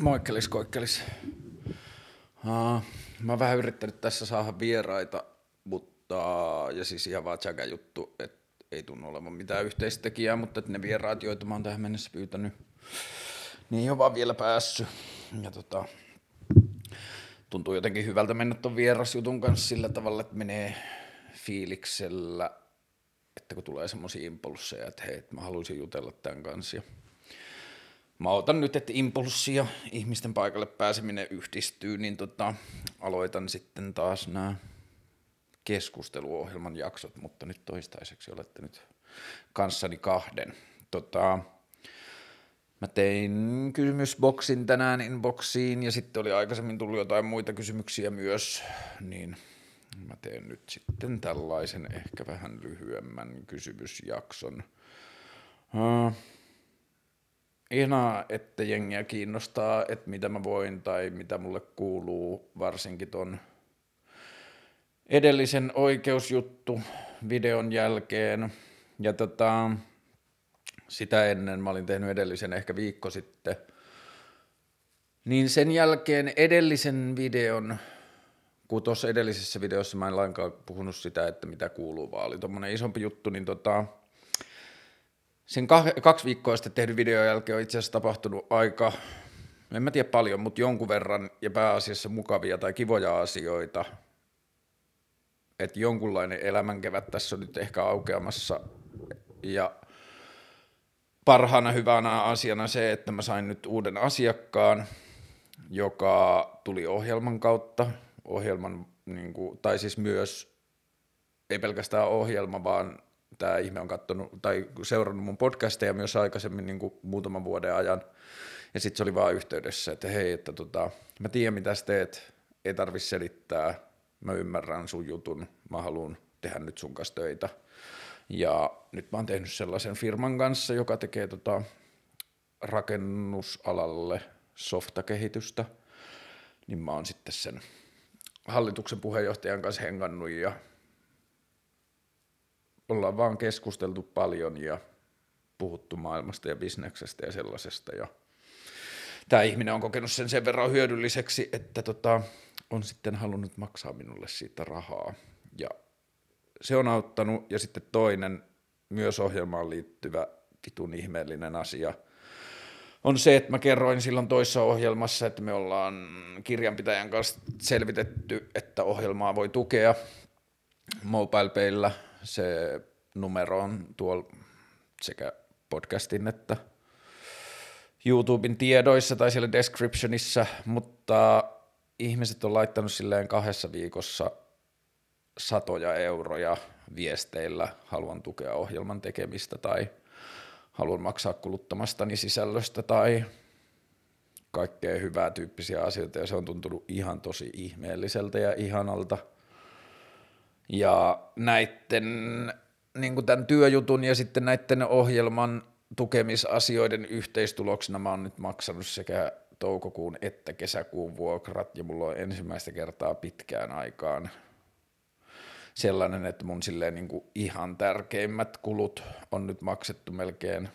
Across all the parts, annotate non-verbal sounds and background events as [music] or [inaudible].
Moikkelis, koikkelis. Uh, mä oon vähän yrittänyt tässä saada vieraita, mutta, ja siis ihan vaan tsäkä juttu, että ei tunnu olevan mitään yhteistekijää, mutta ne vieraat, joita mä oon tähän mennessä pyytänyt, niin ei ole vaan vielä päässyt. Ja tota, tuntuu jotenkin hyvältä mennä ton vierasjutun kanssa sillä tavalla, että menee fiiliksellä, että kun tulee semmoisia impulsseja, että hei, mä haluaisin jutella tämän kanssa. Mä otan nyt, että impulssi ja ihmisten paikalle pääseminen yhdistyy, niin tota, aloitan sitten taas nämä keskusteluohjelman jaksot, mutta nyt toistaiseksi olette nyt kanssani kahden. Tota, mä tein kysymysboksin tänään inboxiin ja sitten oli aikaisemmin tullut jotain muita kysymyksiä myös, niin mä teen nyt sitten tällaisen ehkä vähän lyhyemmän kysymysjakson. Uh, ihanaa, että jengiä kiinnostaa, että mitä mä voin tai mitä mulle kuuluu, varsinkin ton edellisen oikeusjuttu videon jälkeen. Ja tota, sitä ennen mä olin tehnyt edellisen ehkä viikko sitten. Niin sen jälkeen edellisen videon, kun tuossa edellisessä videossa mä en lainkaan puhunut sitä, että mitä kuuluu, vaan oli tommonen isompi juttu, niin tota, sen kah- kaksi viikkoa sitten tehdyn videon jälkeen on itse asiassa tapahtunut aika, en mä tiedä paljon, mutta jonkun verran ja pääasiassa mukavia tai kivoja asioita. Että jonkunlainen elämänkevät tässä on nyt ehkä aukeamassa. Ja parhaana hyvänä asiana se, että mä sain nyt uuden asiakkaan, joka tuli ohjelman kautta. Ohjelman, niin kuin, tai siis myös, ei pelkästään ohjelma, vaan tämä ihme on katsonut tai seurannut mun podcasteja myös aikaisemmin niin kuin muutaman vuoden ajan. Ja sitten se oli vaan yhteydessä, että hei, että tota, mä tiedän mitä sä teet, ei tarvi selittää, mä ymmärrän sun jutun, mä haluan tehdä nyt sun kanssa töitä. Ja nyt mä oon tehnyt sellaisen firman kanssa, joka tekee tota rakennusalalle softakehitystä, niin mä oon sitten sen hallituksen puheenjohtajan kanssa hengannut ja ollaan vaan keskusteltu paljon ja puhuttu maailmasta ja bisneksestä ja sellaisesta. Ja tämä ihminen on kokenut sen sen verran hyödylliseksi, että tota, on sitten halunnut maksaa minulle siitä rahaa. Ja se on auttanut. Ja sitten toinen, myös ohjelmaan liittyvä vitun ihmeellinen asia, on se, että mä kerroin silloin toissa ohjelmassa, että me ollaan kirjanpitäjän kanssa selvitetty, että ohjelmaa voi tukea MobilePaylla – se numero on tuolla sekä podcastin että YouTuben tiedoissa tai siellä descriptionissa, mutta ihmiset on laittanut silleen kahdessa viikossa satoja euroja viesteillä, haluan tukea ohjelman tekemistä tai haluan maksaa kuluttamastani sisällöstä tai kaikkea hyvää tyyppisiä asioita ja se on tuntunut ihan tosi ihmeelliseltä ja ihanalta – ja näiden niin kuin tämän työjutun ja sitten näiden ohjelman tukemisasioiden yhteistuloksena mä oon nyt maksanut sekä toukokuun että kesäkuun vuokrat ja mulla on ensimmäistä kertaa pitkään aikaan sellainen, että mun silleen niin kuin ihan tärkeimmät kulut on nyt maksettu melkein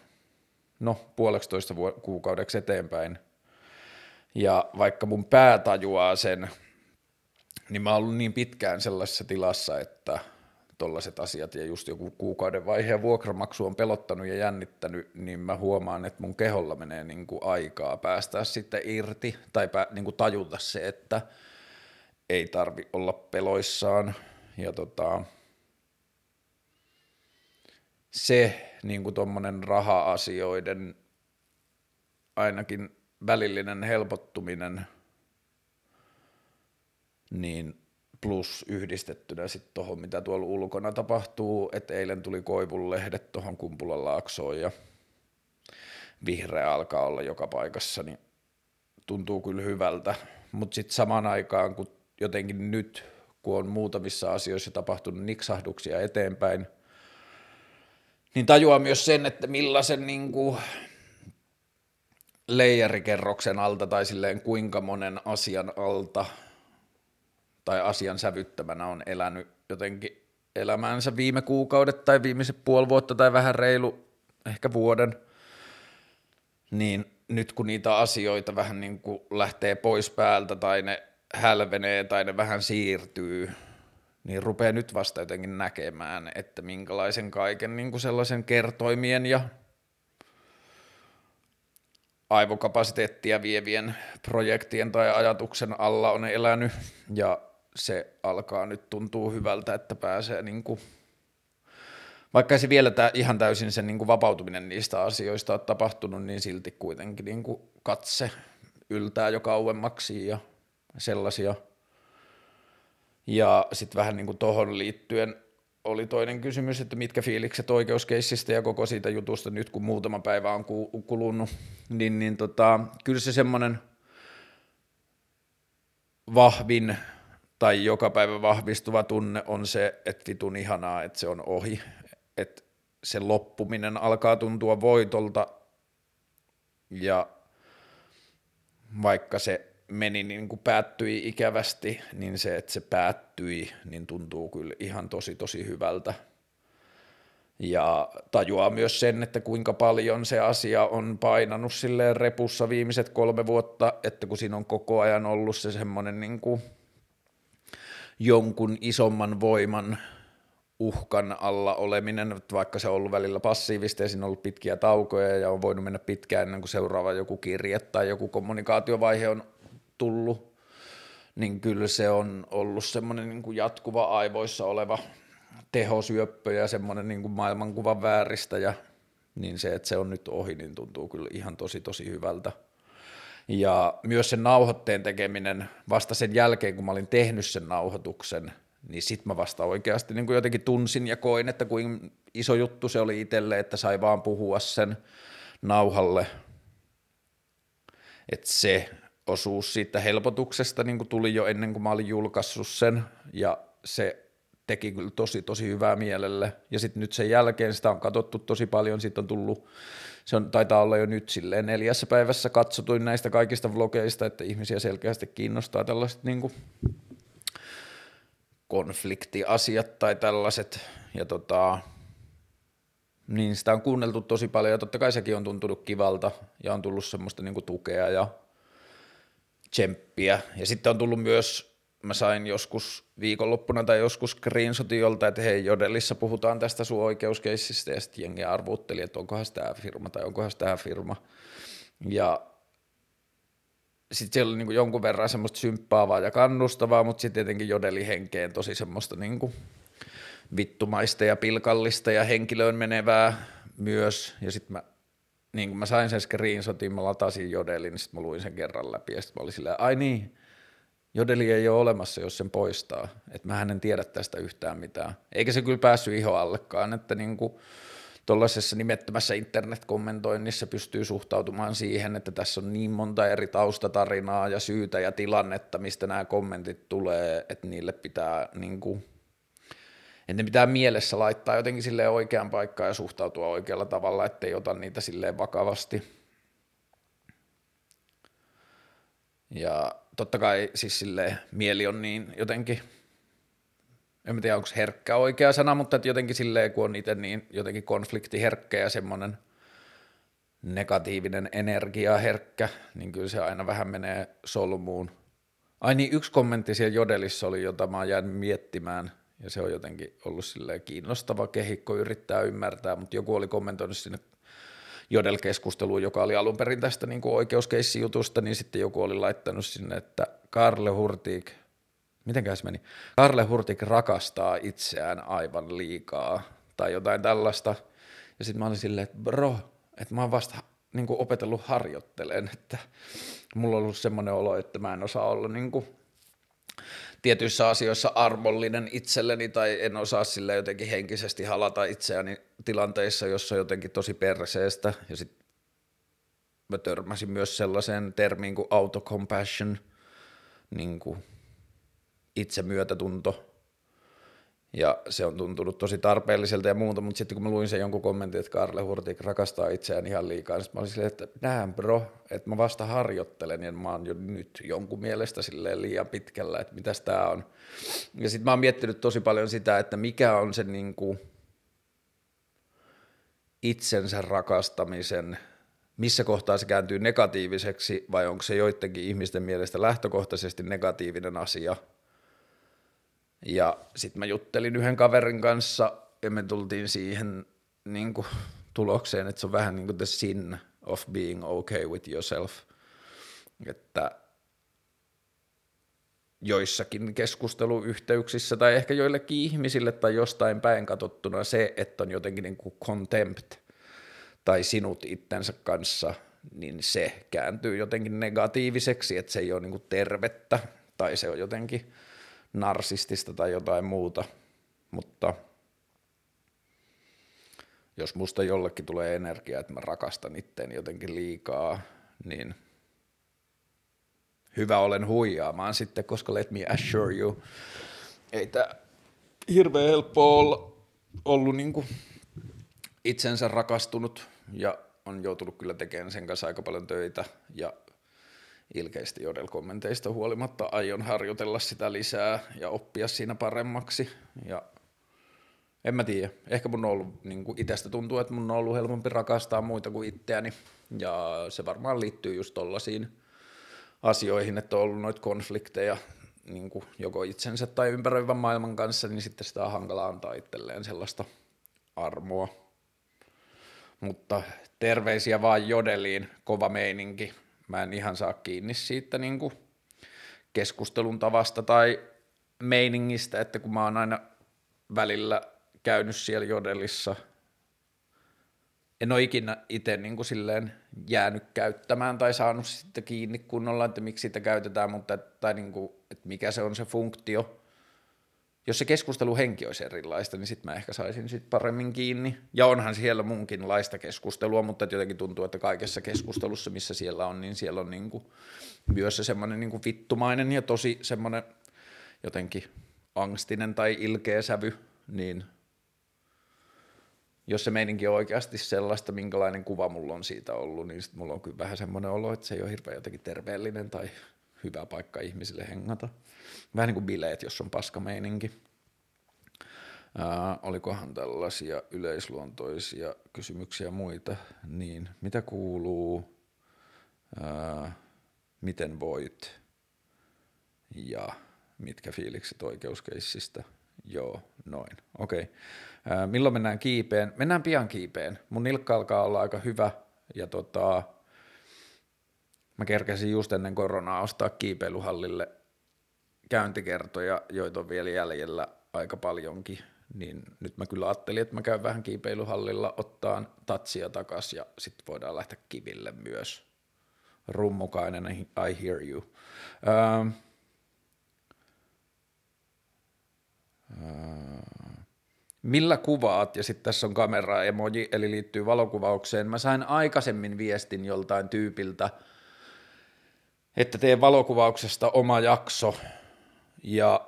no puoleksitoista kuukaudeksi eteenpäin. Ja vaikka mun pää tajuaa sen, niin mä oon ollut niin pitkään sellaisessa tilassa, että tollaiset asiat ja just joku kuukauden vaiheen vuokramaksu on pelottanut ja jännittänyt, niin mä huomaan, että mun keholla menee niin kuin aikaa päästää sitten irti tai niin kuin tajuta se, että ei tarvi olla peloissaan. Ja tota, se niin kuin tommonen raha-asioiden ainakin välillinen helpottuminen – niin plus yhdistettynä sitten tuohon, mitä tuolla ulkona tapahtuu, että eilen tuli koivunlehdet tuohon Kumpulan laaksoon ja vihreä alkaa olla joka paikassa, niin tuntuu kyllä hyvältä. Mutta sitten samaan aikaan, kun jotenkin nyt, kun on muutamissa asioissa tapahtunut niksahduksia eteenpäin, niin tajuaa myös sen, että millaisen niin kuin leijerikerroksen alta tai silleen kuinka monen asian alta – tai asian sävyttämänä on elänyt jotenkin elämäänsä viime kuukaudet tai viimeiset puoli vuotta tai vähän reilu ehkä vuoden, niin nyt kun niitä asioita vähän niin kuin lähtee pois päältä tai ne hälvenee tai ne vähän siirtyy, niin rupeaa nyt vasta jotenkin näkemään, että minkälaisen kaiken niin kuin sellaisen kertoimien ja aivokapasiteettia vievien projektien tai ajatuksen alla on elänyt. Ja se alkaa nyt tuntua hyvältä, että pääsee niin kuin, vaikka se vielä tää, ihan täysin sen niin kuin vapautuminen niistä asioista on tapahtunut, niin silti kuitenkin niin kuin katse yltää jo kauemmaksi ja sellaisia. Ja sitten vähän niin kuin tuohon liittyen oli toinen kysymys, että mitkä fiilikset oikeuskeissistä ja koko siitä jutusta nyt kun muutama päivä on kulunut, niin, niin tota, kyllä se semmoinen vahvin tai joka päivä vahvistuva tunne on se, että vitun ihanaa, että se on ohi, että se loppuminen alkaa tuntua voitolta ja vaikka se meni niin kuin päättyi ikävästi, niin se, että se päättyi, niin tuntuu kyllä ihan tosi tosi hyvältä. Ja tajuaa myös sen, että kuinka paljon se asia on painanut silleen repussa viimeiset kolme vuotta, että kun siinä on koko ajan ollut se semmoinen niin kuin jonkun isomman voiman uhkan alla oleminen, vaikka se on ollut välillä passiivista ja siinä on ollut pitkiä taukoja ja on voinut mennä pitkään ennen kuin seuraava joku kirje tai joku kommunikaatiovaihe on tullut, niin kyllä se on ollut semmoinen niin kuin jatkuva aivoissa oleva tehosyöppö ja semmoinen niin kuin maailmankuvan vääristä ja niin se, että se on nyt ohi, niin tuntuu kyllä ihan tosi tosi hyvältä. Ja myös sen nauhoitteen tekeminen vasta sen jälkeen, kun mä olin tehnyt sen nauhoituksen, niin sit mä vasta oikeasti niin kuin jotenkin tunsin ja koin, että kuin iso juttu se oli itselle, että sai vaan puhua sen nauhalle. Että se osuus siitä helpotuksesta niin kuin tuli jo ennen kuin mä olin julkaissut sen, ja se teki kyllä tosi, tosi hyvää mielelle. Ja sitten nyt sen jälkeen sitä on katsottu tosi paljon, sitten on tullut, se on, taitaa olla jo nyt silleen neljässä päivässä katsotuin näistä kaikista vlogeista, että ihmisiä selkeästi kiinnostaa tällaiset niin kuin konfliktiasiat tai tällaiset, ja tota, niin sitä on kuunneltu tosi paljon, ja totta kai sekin on tuntunut kivalta, ja on tullut semmoista niin kuin tukea ja tsemppiä. Ja sitten on tullut myös, mä sain joskus viikonloppuna tai joskus screenshotin jolta, että hei, Jodelissa puhutaan tästä sun oikeuskeissistä, ja sitten jengi arvuutteli, että onkohan tämä firma tai onkohan tämä firma. Ja sitten siellä oli niin jonkun verran semmoista symppaavaa ja kannustavaa, mutta sitten tietenkin Jodeli henkeen tosi semmoista niin kuin vittumaista ja pilkallista ja henkilöön menevää myös. Ja sitten mä niin mä sain sen screenshotin, mä latasin Jodelin, niin sitten mä luin sen kerran läpi, ja sitten mä olin silleen, ai niin, Jodeli ei ole olemassa, jos sen poistaa, että mä en tiedä tästä yhtään mitään. Eikä se kyllä päässyt iho allekaan, että niin kuin tuollaisessa nimettömässä internet-kommentoinnissa pystyy suhtautumaan siihen, että tässä on niin monta eri taustatarinaa ja syytä ja tilannetta, mistä nämä kommentit tulee, että niille pitää niin kuin että ne pitää mielessä laittaa jotenkin sille oikean paikkaan ja suhtautua oikealla tavalla, ettei ota niitä silleen vakavasti. Ja totta kai siis sille mieli on niin jotenkin, en tiedä onko herkkä oikea sana, mutta että jotenkin silleen kun on itse niin jotenkin konfliktiherkkä ja semmoinen negatiivinen energia herkkä, niin kyllä se aina vähän menee solmuun. Ai niin, yksi kommentti siellä Jodelissa oli, jota mä oon miettimään – ja se on jotenkin ollut kiinnostava kehikko yrittää ymmärtää, mutta joku oli kommentoinut sinne Jodel-keskusteluun, joka oli alun perin tästä niin kuin oikeuskeissijutusta, niin sitten joku oli laittanut sinne, että Karle Hurtig, miten se meni, Karle Hurtig rakastaa itseään aivan liikaa, tai jotain tällaista, ja sitten mä olin silleen, että bro, että mä oon vasta niin kuin opetellut harjoitteleen, että mulla on ollut semmoinen olo, että mä en osaa olla niin kuin tietyissä asioissa armollinen itselleni tai en osaa sille jotenkin henkisesti halata itseäni tilanteissa, jossa jotenkin tosi perseestä. Ja sitten mä törmäsin myös sellaiseen termiin kuin autocompassion, niin kuin itsemyötätunto, ja se on tuntunut tosi tarpeelliselta ja muuta, mutta sitten kun mä luin sen jonkun kommentin, että Karle Hurtik rakastaa itseään ihan liikaa, niin mä olin silleen, että näen bro, että mä vasta harjoittelen ja mä oon jo nyt jonkun mielestä silleen liian pitkällä, että mitäs tää on. Ja sitten mä oon miettinyt tosi paljon sitä, että mikä on se niinku itsensä rakastamisen missä kohtaa se kääntyy negatiiviseksi vai onko se joidenkin ihmisten mielestä lähtökohtaisesti negatiivinen asia. Ja sitten mä juttelin yhden kaverin kanssa ja me tultiin siihen niin kuin, tulokseen, että se on vähän niin kuin the sin of being okay with yourself. Että joissakin keskusteluyhteyksissä tai ehkä joillekin ihmisille tai jostain päin katsottuna se, että on jotenkin niin kuin contempt tai sinut itsensä kanssa, niin se kääntyy jotenkin negatiiviseksi, että se ei ole niin kuin tervettä tai se on jotenkin narsistista tai jotain muuta, mutta jos musta jollekin tulee energiaa, että mä rakastan itteeni jotenkin liikaa, niin – hyvä olen huijaamaan sitten, koska let me assure you, ei tämä hirveän helppo olla ollut niin kuin itsensä rakastunut ja on joutunut kyllä tekemään sen kanssa aika paljon töitä ja ilkeisesti jodel kommenteista huolimatta aion harjoitella sitä lisää ja oppia siinä paremmaksi ja en mä tiedä, ehkä mun on ollut, niin kuin tuntuu, että mun on ollut helpompi rakastaa muita kuin itseäni ja se varmaan liittyy just tollasiin asioihin, että on ollut noita konflikteja niin kuin joko itsensä tai ympäröivän maailman kanssa, niin sitten sitä on hankala antaa itselleen sellaista armoa. Mutta terveisiä vaan jodeliin, kova meininki. Mä en ihan saa kiinni siitä niin kuin keskustelun tavasta tai meiningistä, että kun mä oon aina välillä käynyt siellä jodelissa – en ole ikinä itse niin kuin silleen jäänyt käyttämään tai saanut sitten kiinni kunnolla, että miksi sitä käytetään, mutta tai niin kuin, että mikä se on se funktio. Jos se keskusteluhenki olisi erilaista, niin sitten mä ehkä saisin sit paremmin kiinni. Ja onhan siellä munkinlaista keskustelua, mutta jotenkin tuntuu, että kaikessa keskustelussa, missä siellä on, niin siellä on niin kuin myös se semmoinen niin kuin vittumainen ja tosi semmoinen jotenkin angstinen tai ilkeä sävy, niin – jos se meininki on oikeasti sellaista, minkälainen kuva mulla on siitä ollut, niin sitten mulla on kyllä vähän semmoinen olo, että se ei ole hirveän jotenkin terveellinen tai hyvä paikka ihmisille hengata. Vähän niin kuin bileet, jos on paska meininki. Ää, olikohan tällaisia yleisluontoisia kysymyksiä muita, niin mitä kuuluu, ää, miten voit ja mitkä fiilikset oikeuskeissistä, joo, noin, okei. Okay. Milloin mennään kiipeen? Mennään pian kiipeen. Mun nilkka alkaa olla aika hyvä ja tota, mä kerkesin just ennen koronaa ostaa kiipeilyhallille käyntikertoja, joita on vielä jäljellä aika paljonkin, niin nyt mä kyllä ajattelin, että mä käyn vähän kiipeilyhallilla, ottaan tatsia takas ja sitten voidaan lähteä kiville myös. Rummukainen, I hear you. Ähm. Äh. Millä kuvaat, ja sitten tässä on kamera emoji, eli liittyy valokuvaukseen. Mä sain aikaisemmin viestin joltain tyypiltä, että teen valokuvauksesta oma jakso, ja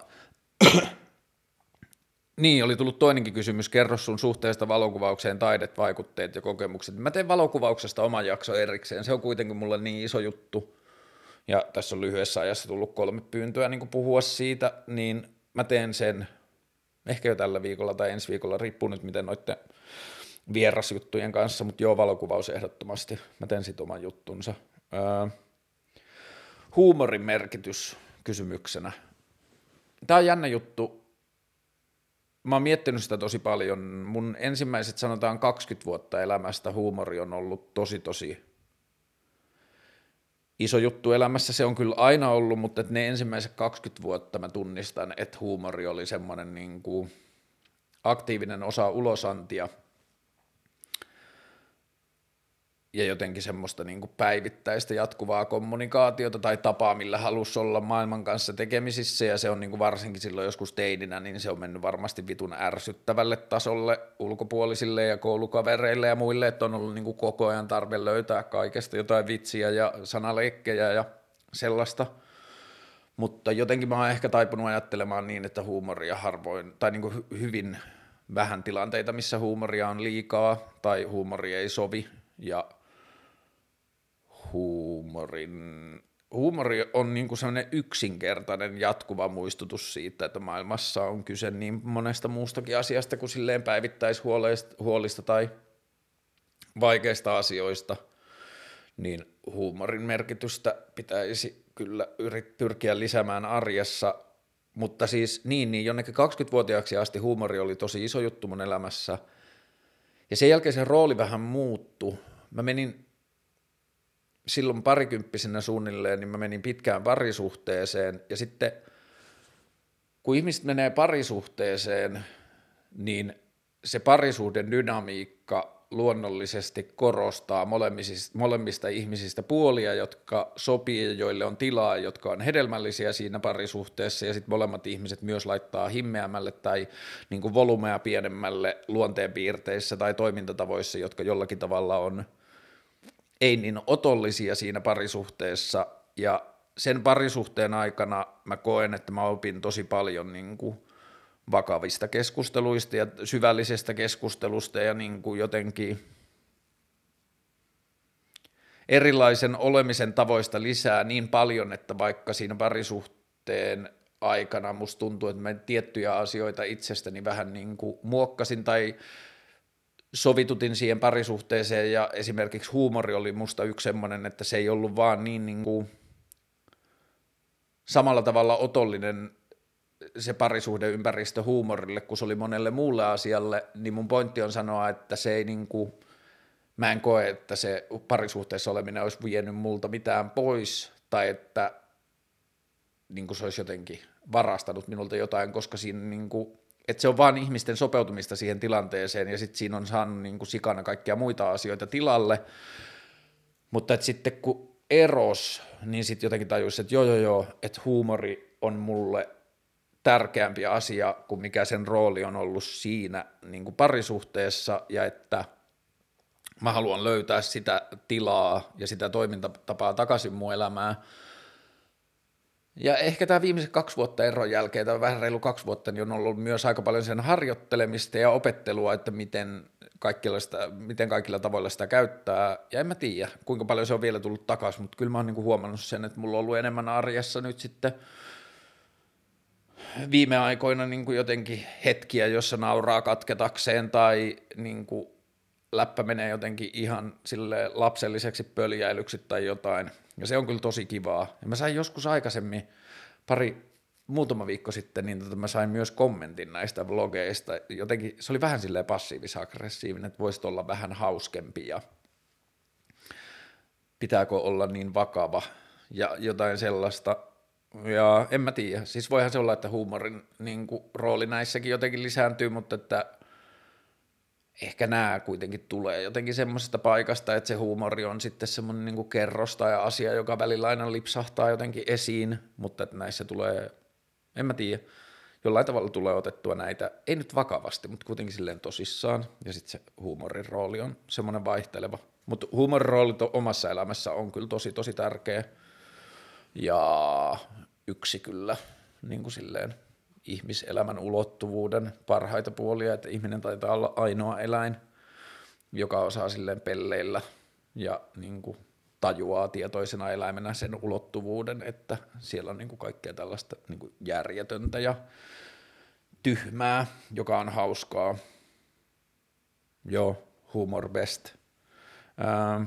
[clears throat] niin, oli tullut toinenkin kysymys, kerro sun suhteesta valokuvaukseen, taidet, vaikutteet ja kokemukset. Mä teen valokuvauksesta oma jakso erikseen, se on kuitenkin mulle niin iso juttu, ja tässä on lyhyessä ajassa tullut kolme pyyntöä niin puhua siitä, niin mä teen sen ehkä jo tällä viikolla tai ensi viikolla, riippuu nyt miten noiden vierasjuttujen kanssa, mutta joo, valokuvaus ehdottomasti. Mä teen sit oman juttunsa. Öö, huumorin merkitys kysymyksenä. Tämä on jännä juttu. Mä oon miettinyt sitä tosi paljon. Mun ensimmäiset sanotaan 20 vuotta elämästä huumori on ollut tosi tosi iso juttu elämässä se on kyllä aina ollut, mutta ne ensimmäiset 20 vuotta mä tunnistan, että huumori oli semmoinen niin kuin aktiivinen osa ulosantia – ja jotenkin semmoista niin kuin päivittäistä jatkuvaa kommunikaatiota tai tapaa, millä halusi olla maailman kanssa tekemisissä ja se on niin kuin varsinkin silloin joskus teininä, niin se on mennyt varmasti vitun ärsyttävälle tasolle ulkopuolisille ja koulukavereille ja muille, että on ollut niin kuin koko ajan tarve löytää kaikesta jotain vitsiä ja sanaleikkejä ja sellaista. Mutta jotenkin mä oon ehkä taipunut ajattelemaan niin, että huumoria harvoin, tai niin kuin hyvin vähän tilanteita, missä huumoria on liikaa tai huumori ei sovi ja huumorin, huumori on niin kuin sellainen yksinkertainen jatkuva muistutus siitä, että maailmassa on kyse niin monesta muustakin asiasta kuin silleen päivittäishuolista tai vaikeista asioista. niin huumorin merkitystä pitäisi kyllä yrit, pyrkiä lisäämään arjessa, mutta siis niin, niin jonnekin 20-vuotiaaksi asti huumori oli tosi iso juttu mun elämässä, ja sen jälkeen se rooli vähän muuttu. Mä menin silloin parikymppisenä suunnilleen, niin mä menin pitkään parisuhteeseen, ja sitten kun ihmiset menee parisuhteeseen, niin se parisuuden dynamiikka luonnollisesti korostaa molemmista, ihmisistä puolia, jotka sopii, joille on tilaa, jotka on hedelmällisiä siinä parisuhteessa, ja sitten molemmat ihmiset myös laittaa himmeämmälle tai niin volumea pienemmälle luonteenpiirteissä tai toimintatavoissa, jotka jollakin tavalla on ei niin otollisia siinä parisuhteessa, ja sen parisuhteen aikana mä koen, että mä opin tosi paljon niin kuin vakavista keskusteluista ja syvällisestä keskustelusta ja niin kuin jotenkin erilaisen olemisen tavoista lisää niin paljon, että vaikka siinä parisuhteen aikana musta tuntuu, että mä tiettyjä asioita itsestäni vähän niin kuin muokkasin tai sovitutin siihen parisuhteeseen ja esimerkiksi huumori oli musta yksi semmoinen, että se ei ollut vaan niin, niin kuin samalla tavalla otollinen se parisuhdeympäristö huumorille, kun se oli monelle muulle asialle, niin mun pointti on sanoa, että se ei niin kuin, mä en koe, että se parisuhteessa oleminen olisi vienyt multa mitään pois, tai että niin kuin se olisi jotenkin varastanut minulta jotain, koska siinä niin kuin, että se on vaan ihmisten sopeutumista siihen tilanteeseen, ja sitten siinä on saanut niin kuin sikana kaikkia muita asioita tilalle, mutta että sitten kun eros, niin sitten jotenkin tajusi, että joo joo joo, että huumori on mulle tärkeämpi asia kuin mikä sen rooli on ollut siinä niin kuin parisuhteessa ja että mä haluan löytää sitä tilaa ja sitä toimintatapaa takaisin mun elämään. Ja ehkä tämä viimeiset kaksi vuotta eron jälkeen, tai vähän reilu kaksi vuotta, niin on ollut myös aika paljon sen harjoittelemista ja opettelua, että miten kaikilla, sitä, miten kaikilla tavoilla sitä käyttää. Ja en mä tiedä, kuinka paljon se on vielä tullut takaisin, mutta kyllä mä oon niinku huomannut sen, että mulla on ollut enemmän arjessa nyt sitten – viime aikoina niin kuin jotenkin hetkiä, jossa nauraa katketakseen tai niin kuin läppä menee jotenkin ihan sille lapselliseksi pöljäilyksi tai jotain. Ja se on kyllä tosi kivaa. Ja mä sain joskus aikaisemmin, pari, muutama viikko sitten, niin tota mä sain myös kommentin näistä vlogeista. Jotenkin se oli vähän silleen passiivis-aggressiivinen, että voisit olla vähän hauskempi ja pitääkö olla niin vakava ja jotain sellaista. Ja en mä tiedä, siis voihan se olla, että huumorin niin kuin, rooli näissäkin jotenkin lisääntyy, mutta että ehkä nämä kuitenkin tulee jotenkin semmoisesta paikasta, että se huumori on sitten semmoinen niin kerrosta ja asia, joka välillä aina lipsahtaa jotenkin esiin, mutta että näissä tulee, en mä tiedä, jollain tavalla tulee otettua näitä, ei nyt vakavasti, mutta kuitenkin silleen tosissaan, ja sitten se huumorin rooli on semmoinen vaihteleva. Mutta huumorin rooli omassa elämässä on kyllä tosi tosi tärkeä, ja yksi kyllä niin kuin silleen ihmiselämän ulottuvuuden parhaita puolia, että ihminen taitaa olla ainoa eläin, joka osaa silleen pelleillä ja niin kuin tajuaa tietoisena eläimenä sen ulottuvuuden, että siellä on niin kuin kaikkea tällaista niin kuin järjetöntä ja tyhmää, joka on hauskaa. Joo, humor best. Ähm.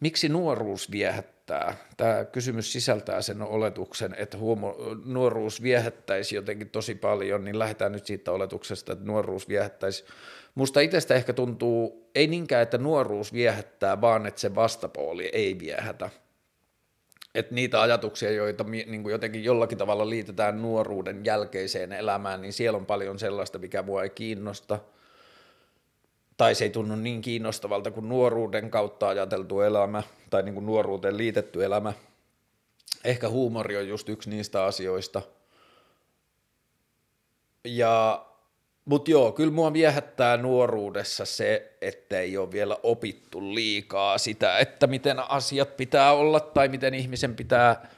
Miksi nuoruus viehättää? Tämä kysymys sisältää sen oletuksen, että huomo, nuoruus viehättäisi jotenkin tosi paljon, niin lähdetään nyt siitä oletuksesta, että nuoruus viehättäisi. Musta itsestä ehkä tuntuu, ei niinkään, että nuoruus viehättää, vaan että se vastapuoli ei viehätä. Että niitä ajatuksia, joita niin kuin jotenkin jollakin tavalla liitetään nuoruuden jälkeiseen elämään, niin siellä on paljon sellaista, mikä mua ei kiinnosta – tai se ei tunnu niin kiinnostavalta kuin nuoruuden kautta ajateltu elämä tai niin kuin nuoruuteen liitetty elämä. Ehkä huumori on just yksi niistä asioista. Ja, mutta joo, kyllä mua viehättää nuoruudessa se, että ei ole vielä opittu liikaa sitä, että miten asiat pitää olla tai miten ihmisen pitää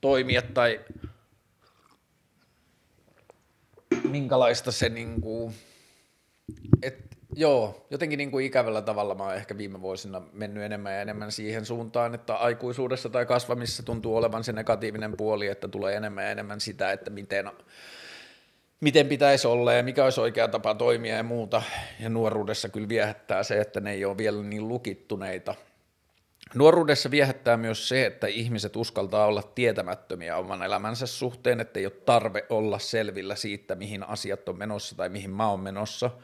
toimia tai minkälaista se niin kuin, et, joo, jotenkin niin kuin ikävällä tavalla mä oon ehkä viime vuosina mennyt enemmän ja enemmän siihen suuntaan, että aikuisuudessa tai kasvamissa tuntuu olevan se negatiivinen puoli, että tulee enemmän ja enemmän sitä, että miten miten pitäisi olla ja mikä olisi oikea tapa toimia ja muuta. Ja nuoruudessa kyllä viehättää se, että ne ei ole vielä niin lukittuneita. Nuoruudessa viehättää myös se, että ihmiset uskaltaa olla tietämättömiä oman elämänsä suhteen, että ei ole tarve olla selvillä siitä, mihin asiat on menossa tai mihin mä oon menossa –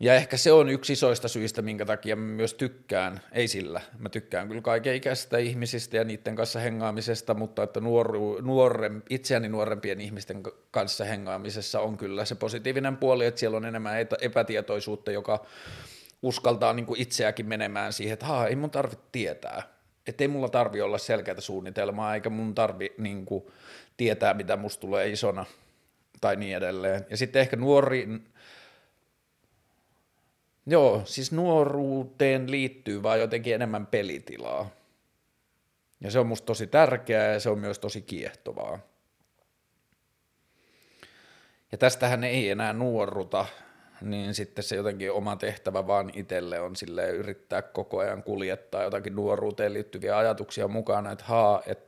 ja ehkä se on yksi isoista syistä, minkä takia mä myös tykkään, ei sillä, mä tykkään kyllä kaiken ikäisistä ihmisistä ja niiden kanssa hengaamisesta, mutta että nuoru, nuorem, itseäni nuorempien ihmisten kanssa hengaamisessa on kyllä se positiivinen puoli, että siellä on enemmän epätietoisuutta, joka uskaltaa niin kuin itseäkin menemään siihen, että ei mun tarvitse tietää, että ei mulla tarvi olla selkeää suunnitelmaa, eikä mun tarvi niin tietää, mitä musta tulee isona tai niin edelleen. Ja sitten ehkä nuori, Joo, siis nuoruuteen liittyy vaan jotenkin enemmän pelitilaa. Ja se on musta tosi tärkeää ja se on myös tosi kiehtovaa. Ja tästähän ei enää nuoruta, niin sitten se jotenkin oma tehtävä vaan itselle on sille yrittää koko ajan kuljettaa jotakin nuoruuteen liittyviä ajatuksia mukana, että haa, että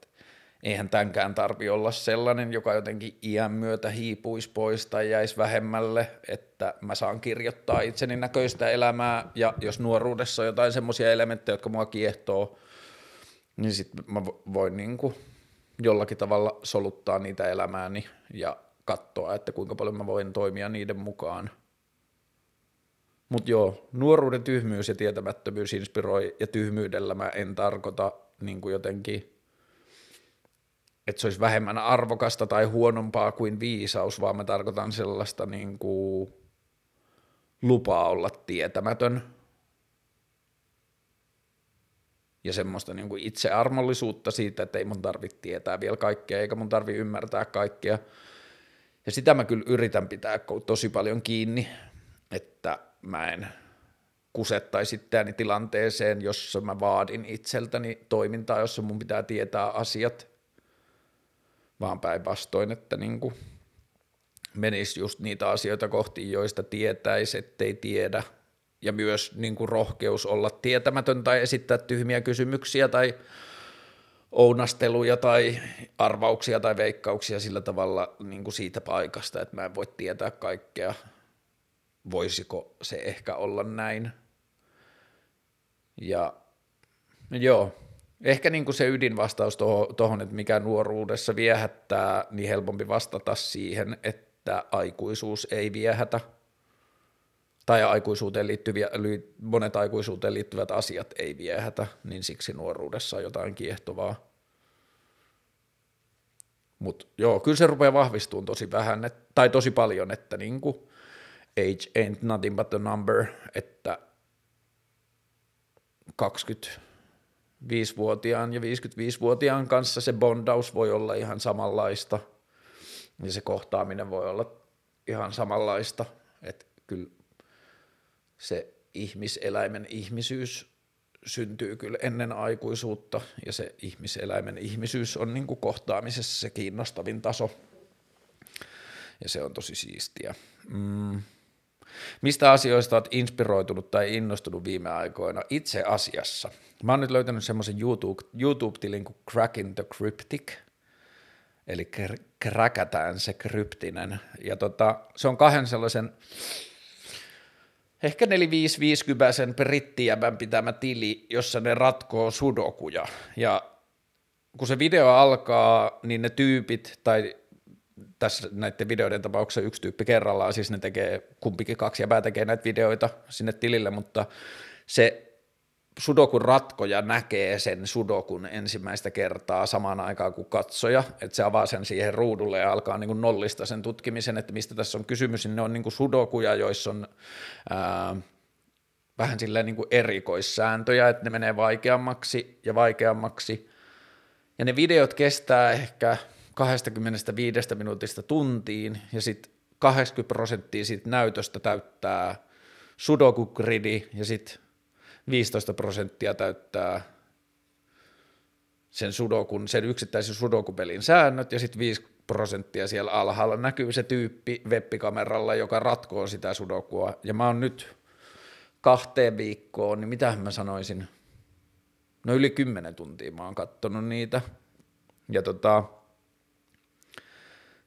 eihän tämänkään tarvi olla sellainen, joka jotenkin iän myötä hiipuisi pois tai jäisi vähemmälle, että mä saan kirjoittaa itseni näköistä elämää, ja jos nuoruudessa on jotain semmoisia elementtejä, jotka mua kiehtoo, niin sitten mä voin niin kuin jollakin tavalla soluttaa niitä elämääni ja katsoa, että kuinka paljon mä voin toimia niiden mukaan. Mutta joo, nuoruuden tyhmyys ja tietämättömyys inspiroi, ja tyhmyydellä mä en tarkoita niin kuin jotenkin että se olisi vähemmän arvokasta tai huonompaa kuin viisaus, vaan mä tarkoitan sellaista niin kuin lupaa olla tietämätön ja semmoista niin kuin itsearmollisuutta siitä, että ei mun tarvitse tietää vielä kaikkea, eikä mun tarvitse ymmärtää kaikkea. Ja sitä mä kyllä yritän pitää tosi paljon kiinni, että mä en kusettaisi itseäni tilanteeseen, jossa mä vaadin itseltäni toimintaa, jossa mun pitää tietää asiat, vaan päinvastoin, että niin kuin menisi just niitä asioita kohti, joista tietäisi, ettei tiedä, ja myös niin kuin rohkeus olla tietämätön tai esittää tyhmiä kysymyksiä tai ounasteluja tai arvauksia tai veikkauksia sillä tavalla niin kuin siitä paikasta, että mä en voi tietää kaikkea. Voisiko se ehkä olla näin? Ja joo, Ehkä niin kuin se ydinvastaus tuohon, että mikä nuoruudessa viehättää, niin helpompi vastata siihen, että aikuisuus ei viehätä. Tai aikuisuuteen liittyviä, monet aikuisuuteen liittyvät asiat ei viehätä, niin siksi nuoruudessa on jotain kiehtovaa. Mutta joo, kyllä se rupeaa vahvistumaan tosi vähän, et, tai tosi paljon, että niinku age ain't nothing but a number, että 20 5-vuotiaan ja 55-vuotiaan kanssa se bondaus voi olla ihan samanlaista ja se kohtaaminen voi olla ihan samanlaista, että kyllä se ihmiseläimen ihmisyys syntyy kyllä ennen aikuisuutta ja se ihmiseläimen ihmisyys on niin kuin kohtaamisessa se kiinnostavin taso ja se on tosi siistiä. Mm. Mistä asioista olet inspiroitunut tai innostunut viime aikoina itse asiassa? Mä oon nyt löytänyt semmoisen YouTube, YouTube-tilin kuin Cracking the Cryptic, eli kräkätään se kryptinen. Ja tota, se on kahden sellaisen ehkä 4550 sen brittijävän pitämä tili, jossa ne ratkoo sudokuja. Ja kun se video alkaa, niin ne tyypit, tai tässä näiden videoiden tapauksessa yksi tyyppi kerrallaan, siis ne tekee, kumpikin kaksi jäbää tekee näitä videoita sinne tilille, mutta se sudokun ratkoja näkee sen sudokun ensimmäistä kertaa samaan aikaan kuin katsoja, että se avaa sen siihen ruudulle ja alkaa niin kuin nollista sen tutkimisen, että mistä tässä on kysymys, niin ne on niin kuin sudokuja, joissa on ää, vähän silleen niin kuin erikoissääntöjä, että ne menee vaikeammaksi ja vaikeammaksi, ja ne videot kestää ehkä 25 minuutista tuntiin, ja sitten 80 prosenttia siitä näytöstä täyttää sudoku-gridi, ja sitten 15 prosenttia täyttää sen sudokun, sen yksittäisen sudokupelin säännöt, ja sitten 5 prosenttia siellä alhaalla. Näkyy se tyyppi webbikameralla, joka ratkoo sitä sudokua, ja mä oon nyt kahteen viikkoon, niin mitä mä sanoisin, no yli 10 tuntia mä oon kattonut niitä, ja tota,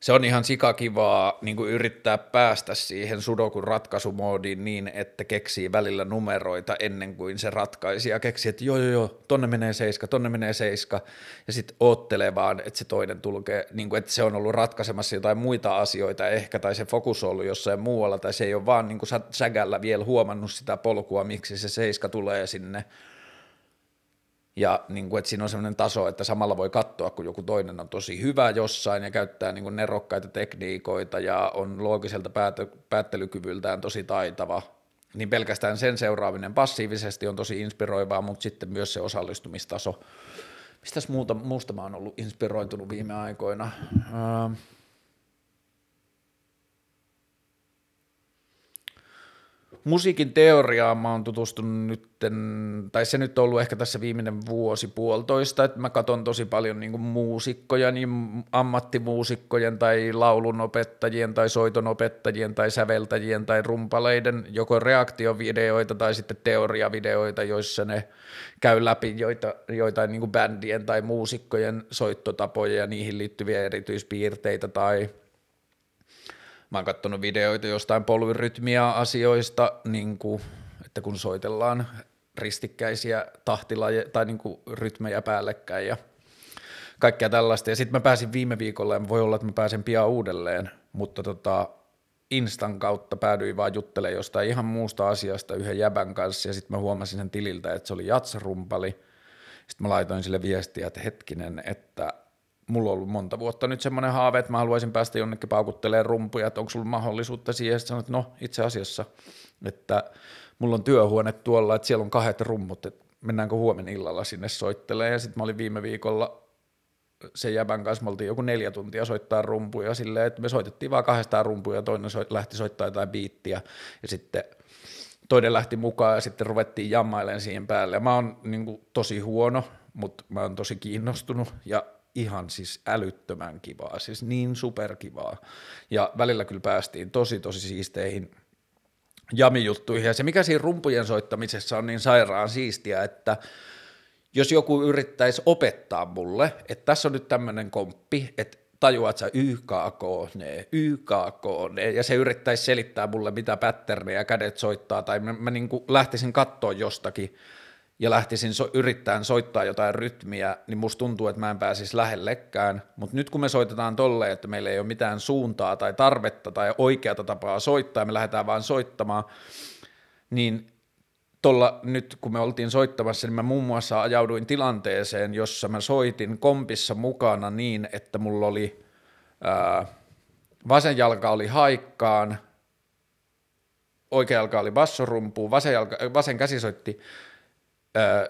se on ihan sikakivaa niin kuin yrittää päästä siihen sudokun ratkaisumoodiin niin, että keksii välillä numeroita ennen kuin se ratkaisi ja keksii, että joo joo joo, tonne menee seiska, tonne menee seiska. Ja sitten oottelee vaan, että se toinen tulkee, niin kuin, että se on ollut ratkaisemassa jotain muita asioita ehkä tai se fokus on ollut jossain muualla tai se ei ole vaan niin kuin sägällä vielä huomannut sitä polkua, miksi se seiska tulee sinne ja niin kuin, että siinä on sellainen taso, että samalla voi katsoa, kun joku toinen on tosi hyvä jossain ja käyttää niin kuin nerokkaita tekniikoita ja on loogiselta päät- päättelykyvyltään tosi taitava, niin pelkästään sen seuraaminen passiivisesti on tosi inspiroivaa, mutta sitten myös se osallistumistaso. Mistäs muuta, muusta mä oon ollut inspiroitunut viime aikoina? Uh, musiikin teoriaan mä oon tutustunut nyt, tai se nyt on ollut ehkä tässä viimeinen vuosi puolitoista, että mä katson tosi paljon niin muusikkoja, niin ammattimuusikkojen tai laulunopettajien tai soitonopettajien tai säveltäjien tai rumpaleiden joko reaktiovideoita tai sitten teoriavideoita, joissa ne käy läpi joita, joitain niin bändien tai muusikkojen soittotapoja ja niihin liittyviä erityispiirteitä tai – Mä oon katsonut videoita jostain polvirytmiä asioista, niin kuin, että kun soitellaan ristikkäisiä tahtilaje tai niin kuin rytmejä päällekkäin ja kaikkea tällaista. Ja sitten mä pääsin viime viikolla ja voi olla, että mä pääsen pian uudelleen, mutta tota, Instan kautta päädyin vaan juttelemaan jostain ihan muusta asiasta yhden jäbän kanssa ja sitten mä huomasin sen tililtä, että se oli jatsrumpali. Sitten mä laitoin sille viestiä, että hetkinen, että mulla on ollut monta vuotta nyt semmoinen haave, että mä haluaisin päästä jonnekin paukuttelemaan rumpuja, että onko sulla mahdollisuutta siihen, että sanoit, no itse asiassa, että mulla on työhuone tuolla, että siellä on kahdet rummut, että mennäänkö huomenna illalla sinne soittelemaan, ja sitten mä olin viime viikolla sen jäbän kanssa, me oltiin joku neljä tuntia soittaa rumpuja silleen, että me soitettiin vaan kahdestaan rumpuja, toinen soit, lähti soittaa jotain biittiä, ja sitten toinen lähti mukaan, ja sitten ruvettiin jammailemaan siihen päälle, ja mä oon niin kuin, tosi huono, mutta mä oon tosi kiinnostunut, ja ihan siis älyttömän kivaa, siis niin superkivaa. Ja välillä kyllä päästiin tosi tosi siisteihin jamijuttuihin. Ja se mikä siinä rumpujen soittamisessa on niin sairaan siistiä, että jos joku yrittäisi opettaa mulle, että tässä on nyt tämmöinen komppi, että tajuat sä YKK, ne, YKK, ne, ja se yrittäisi selittää mulle, mitä patternejä kädet soittaa, tai mä, mä niin lähtisin katsoa jostakin ja lähtisin so- yrittämään soittaa jotain rytmiä, niin musta tuntuu, että mä en pääsisi lähellekään, mutta nyt kun me soitetaan tolleen, että meillä ei ole mitään suuntaa tai tarvetta tai oikeata tapaa soittaa, me lähdetään vaan soittamaan, niin tuolla nyt kun me oltiin soittamassa, niin mä muun muassa ajauduin tilanteeseen, jossa mä soitin kompissa mukana niin, että mulla oli ää, vasen jalka oli haikkaan, oikea jalka oli bassorumpuun, vasen, jalka, vasen käsi soitti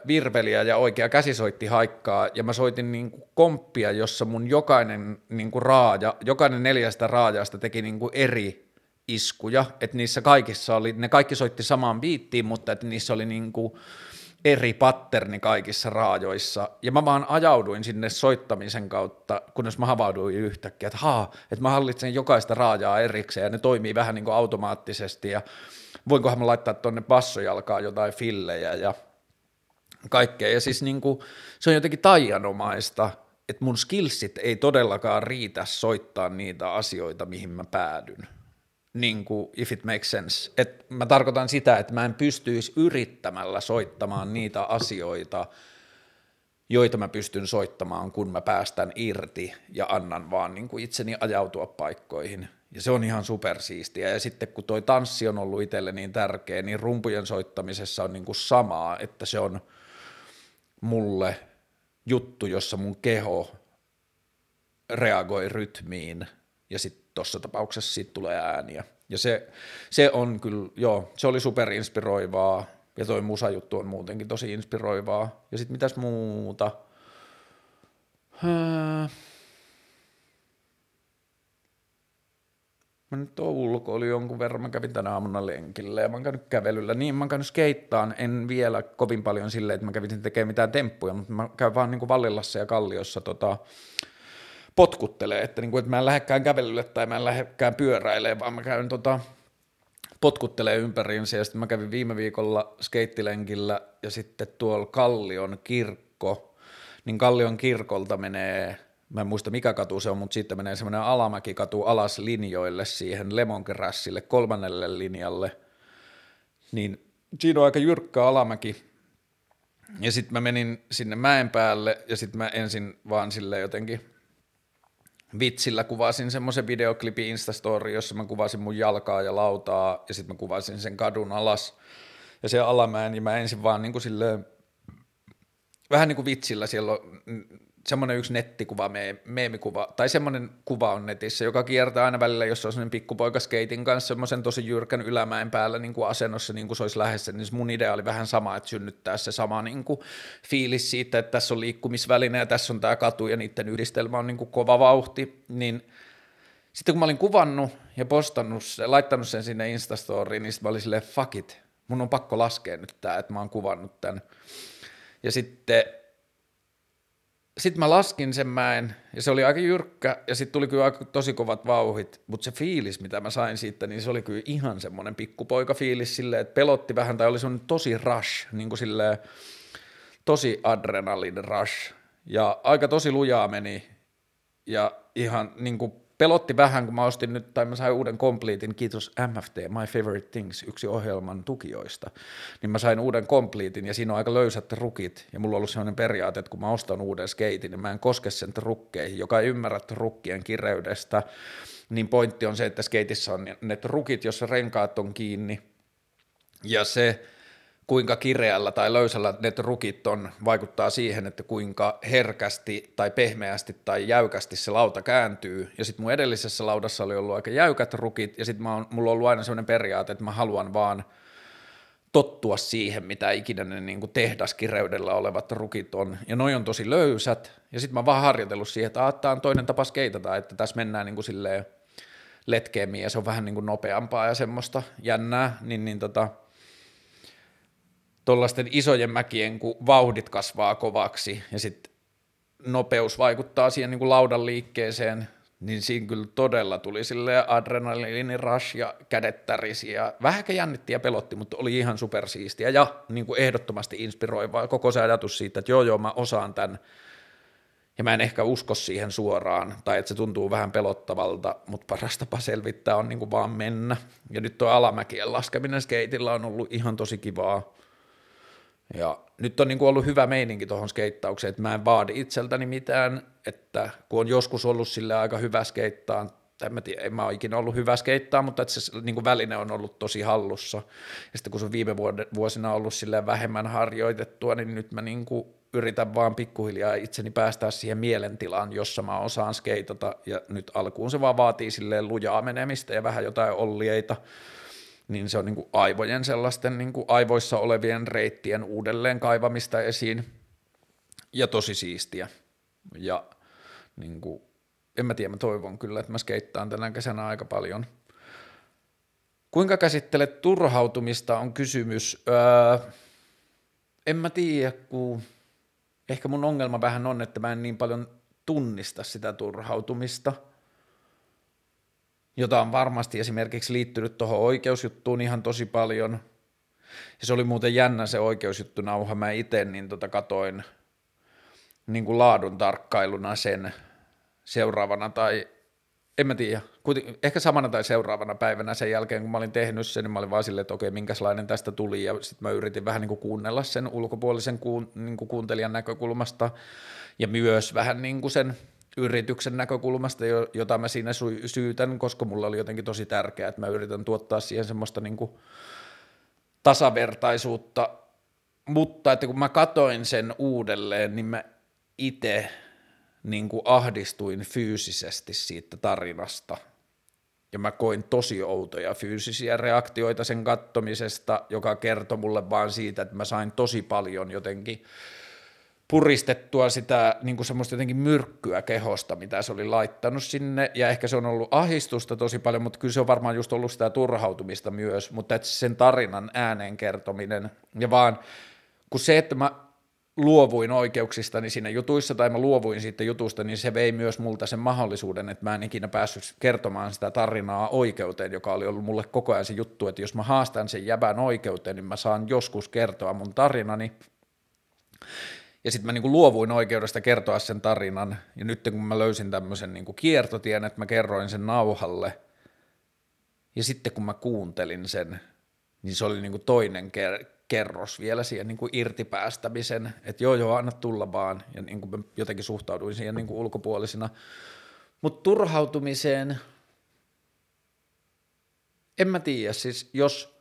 virveliä ja oikea käsi soitti haikkaa, ja mä soitin niin kuin komppia, jossa mun jokainen niin kuin raaja, jokainen neljästä raajasta teki niin kuin eri iskuja, että niissä kaikissa oli, ne kaikki soitti samaan biittiin, mutta että niissä oli niin kuin eri patterni kaikissa raajoissa, ja mä vaan ajauduin sinne soittamisen kautta, kunnes mä havauduin yhtäkkiä, että haa, että mä hallitsen jokaista raajaa erikseen, ja ne toimii vähän niin kuin automaattisesti, ja voinkohan mä laittaa tuonne bassojalkaan jotain fillejä, ja kaikkea. Ja siis niin kuin, se on jotenkin taianomaista, että mun skillsit ei todellakaan riitä soittaa niitä asioita, mihin mä päädyn. Niin kuin, if it makes sense. Et mä tarkoitan sitä, että mä en pystyisi yrittämällä soittamaan niitä asioita, joita mä pystyn soittamaan, kun mä päästän irti ja annan vaan niin kuin itseni ajautua paikkoihin. Ja se on ihan supersiistiä. Ja sitten kun toi tanssi on ollut itselle niin tärkeä, niin rumpujen soittamisessa on niin kuin samaa, että se on – mulle juttu, jossa mun keho reagoi rytmiin ja sitten tuossa tapauksessa siitä tulee ääniä. Ja se, se on kyllä, joo, se oli superinspiroivaa ja toi musajuttu on muutenkin tosi inspiroivaa. Ja sitten mitäs muuta? Öö, Mä nyt oli jonkun verran, mä kävin tänä aamuna lenkillä ja mä oon käynyt kävelyllä. Niin, mä oon käynyt skeittaan, en vielä kovin paljon silleen, että mä kävin tekemään mitään temppuja, mutta mä käyn vaan niin kuin Vallilassa ja Kalliossa tota, potkuttelee, että, niin kuin, että mä en lähdekään kävelylle tai mä en lähdekään pyöräilemään, vaan mä käyn tota, potkuttelee ympäriinsä. Ja sitten mä kävin viime viikolla skeittilenkillä ja sitten tuolla Kallion kirkko, niin Kallion kirkolta menee mä en muista mikä katu se on, mutta sitten menee semmoinen alamäkikatu alas linjoille siihen Lemongrassille, kolmannelle linjalle, niin siinä on aika jyrkkä alamäki, ja sitten mä menin sinne mäen päälle, ja sitten mä ensin vaan sille jotenkin vitsillä kuvasin semmoisen videoklipin Instastory, jossa mä kuvasin mun jalkaa ja lautaa, ja sitten mä kuvasin sen kadun alas, ja se alamäen, niin mä ensin vaan niin kuin silleen, vähän niin kuin vitsillä, siellä on semmoinen yksi nettikuva, me, meemikuva, tai semmoinen kuva on netissä, joka kiertää aina välillä, jos on semmoinen pikkupoika skeitin kanssa semmoisen tosi jyrkän ylämäen päällä niin kuin asennossa, niin kuin se olisi lähdössä, niin mun idea oli vähän sama, että synnyttää se sama niin kuin fiilis siitä, että tässä on liikkumisväline ja tässä on tämä katu ja niiden yhdistelmä on niin kuin kova vauhti, niin sitten kun mä olin kuvannut ja postannut, laittanut sen sinne Instastoriin, niin sitten mä olin silleen, fuck it, mun on pakko laskea nyt tämä, että mä oon kuvannut tämän. Ja sitten sitten mä laskin sen mäen, ja se oli aika jyrkkä, ja sitten tuli kyllä aika tosi kovat vauhit, mutta se fiilis, mitä mä sain siitä, niin se oli kyllä ihan semmoinen pikkupoika-fiilis silleen, että pelotti vähän, tai oli semmoinen tosi rush, niin kuin silleen, tosi adrenalin rush, ja aika tosi lujaa meni, ja ihan niin kuin pelotti vähän, kun mä ostin nyt, tai mä sain uuden completein, kiitos MFT, My Favorite Things, yksi ohjelman tukijoista, niin mä sain uuden completein, ja siinä on aika löysät rukit, ja mulla on ollut sellainen periaate, että kun mä ostan uuden skeitin, niin mä en koske sen rukkeihin, joka ei ymmärrä rukkien kireydestä, niin pointti on se, että skeitissä on ne rukit, jossa renkaat on kiinni, ja se, kuinka kireällä tai löysällä ne rukit on, vaikuttaa siihen, että kuinka herkästi tai pehmeästi tai jäykästi se lauta kääntyy. Ja sitten mun edellisessä laudassa oli ollut aika jäykät rukit, ja sitten mulla on ollut aina sellainen periaate, että mä haluan vaan tottua siihen, mitä ikinä ne niin tehdaskireydellä olevat rukit on. Ja noi on tosi löysät, ja sitten mä oon vaan harjoitellut siihen, että tämä on toinen tapa skeitata, että tässä mennään niin kuin silleen letkeämmin, ja se on vähän niin kuin nopeampaa ja semmoista jännää, niin, niin tota – tuollaisten isojen mäkien, kun vauhdit kasvaa kovaksi ja sitten nopeus vaikuttaa siihen niin kuin laudan liikkeeseen, niin siinä kyllä todella tuli sille adrenaliini rush ja kädet tärisi ja vähän jännitti ja pelotti, mutta oli ihan supersiistiä ja niin kuin ehdottomasti inspiroivaa koko se ajatus siitä, että joo joo mä osaan tämän ja mä en ehkä usko siihen suoraan, tai että se tuntuu vähän pelottavalta, mutta paras tapa selvittää on niin kuin vaan mennä. Ja nyt tuo alamäkien laskeminen skeitillä on ollut ihan tosi kivaa. Ja nyt on niin kuin ollut hyvä meininki tuohon skeittaukseen, että mä en vaadi itseltäni mitään, että kun on joskus ollut sille aika hyvä skeittaa, en mä tiedä, en mä ole ikinä ollut hyvä skeittaa, mutta että se niin kuin väline on ollut tosi hallussa. Ja sitten kun se on viime vuosina ollut sille vähemmän harjoitettua, niin nyt mä niin kuin yritän vaan pikkuhiljaa itseni päästää siihen mielentilaan, jossa mä osaan skeitata, ja nyt alkuun se vaan vaatii silleen lujaa menemistä ja vähän jotain ollieita, niin se on niin kuin aivojen sellaisten niin kuin aivoissa olevien reittien uudelleen kaivamista esiin ja tosi siistiä. Ja niin kuin, en mä tiedä, mä toivon kyllä, että mä skeittaan tänä kesänä aika paljon. Kuinka käsittelet turhautumista on kysymys. Öö, en mä tiedä, kun ehkä mun ongelma vähän on, että mä en niin paljon tunnista sitä turhautumista – jota on varmasti esimerkiksi liittynyt tuohon oikeusjuttuun ihan tosi paljon. Ja se oli muuten jännä se oikeusjuttu nauha. Mä itse niin tota katoin niin kuin laadun tarkkailuna sen seuraavana tai en mä tiedä, ehkä samana tai seuraavana päivänä sen jälkeen, kun mä olin tehnyt sen, niin mä olin vaan silleen, että okei, minkälainen tästä tuli, ja sitten mä yritin vähän niin kuin kuunnella sen ulkopuolisen kuun, niin kuin kuuntelijan näkökulmasta, ja myös vähän niin kuin sen yrityksen näkökulmasta, jota mä siinä syytän, koska mulla oli jotenkin tosi tärkeää, että mä yritän tuottaa siihen semmoista niin kuin tasavertaisuutta, mutta että kun mä katoin sen uudelleen, niin mä itse niin ahdistuin fyysisesti siitä tarinasta. Ja mä koin tosi outoja fyysisiä reaktioita sen kattomisesta, joka kertoi mulle vaan siitä, että mä sain tosi paljon jotenkin puristettua sitä niin kuin semmoista jotenkin myrkkyä kehosta, mitä se oli laittanut sinne, ja ehkä se on ollut ahistusta tosi paljon, mutta kyllä se on varmaan just ollut sitä turhautumista myös, mutta että sen tarinan ääneen kertominen, ja vaan kun se, että mä luovuin oikeuksistani siinä jutuissa, tai mä luovuin siitä jutusta, niin se vei myös multa sen mahdollisuuden, että mä en ikinä päässyt kertomaan sitä tarinaa oikeuteen, joka oli ollut mulle koko ajan se juttu, että jos mä haastan sen jäbän oikeuteen, niin mä saan joskus kertoa mun tarinani, Ja sitten mä niin kuin luovuin oikeudesta kertoa sen tarinan, ja nyt kun mä löysin tämmöisen niin kuin kiertotien, että mä kerroin sen nauhalle, ja sitten kun mä kuuntelin sen, niin se oli niin kuin toinen ker- kerros vielä siihen niin kuin irtipäästämisen, että joo joo, anna tulla vaan, ja niin kuin mä jotenkin suhtauduin siihen niin kuin ulkopuolisena. Mutta turhautumiseen, en mä tiedä, siis jos,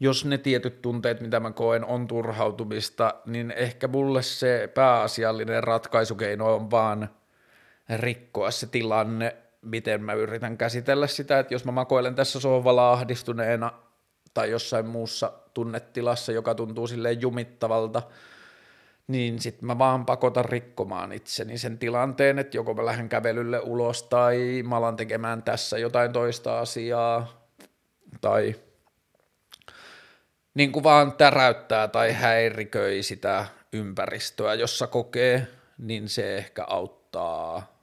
jos ne tietyt tunteet, mitä mä koen, on turhautumista, niin ehkä mulle se pääasiallinen ratkaisukeino on vaan rikkoa se tilanne, miten mä yritän käsitellä sitä, että jos mä makoilen tässä sohvalla ahdistuneena tai jossain muussa tunnetilassa, joka tuntuu silleen jumittavalta, niin sitten mä vaan pakotan rikkomaan itseni sen tilanteen, että joko mä lähden kävelylle ulos tai mä alan tekemään tässä jotain toista asiaa tai niin kuin vaan täräyttää tai häiriköi sitä ympäristöä, jossa kokee, niin se ehkä auttaa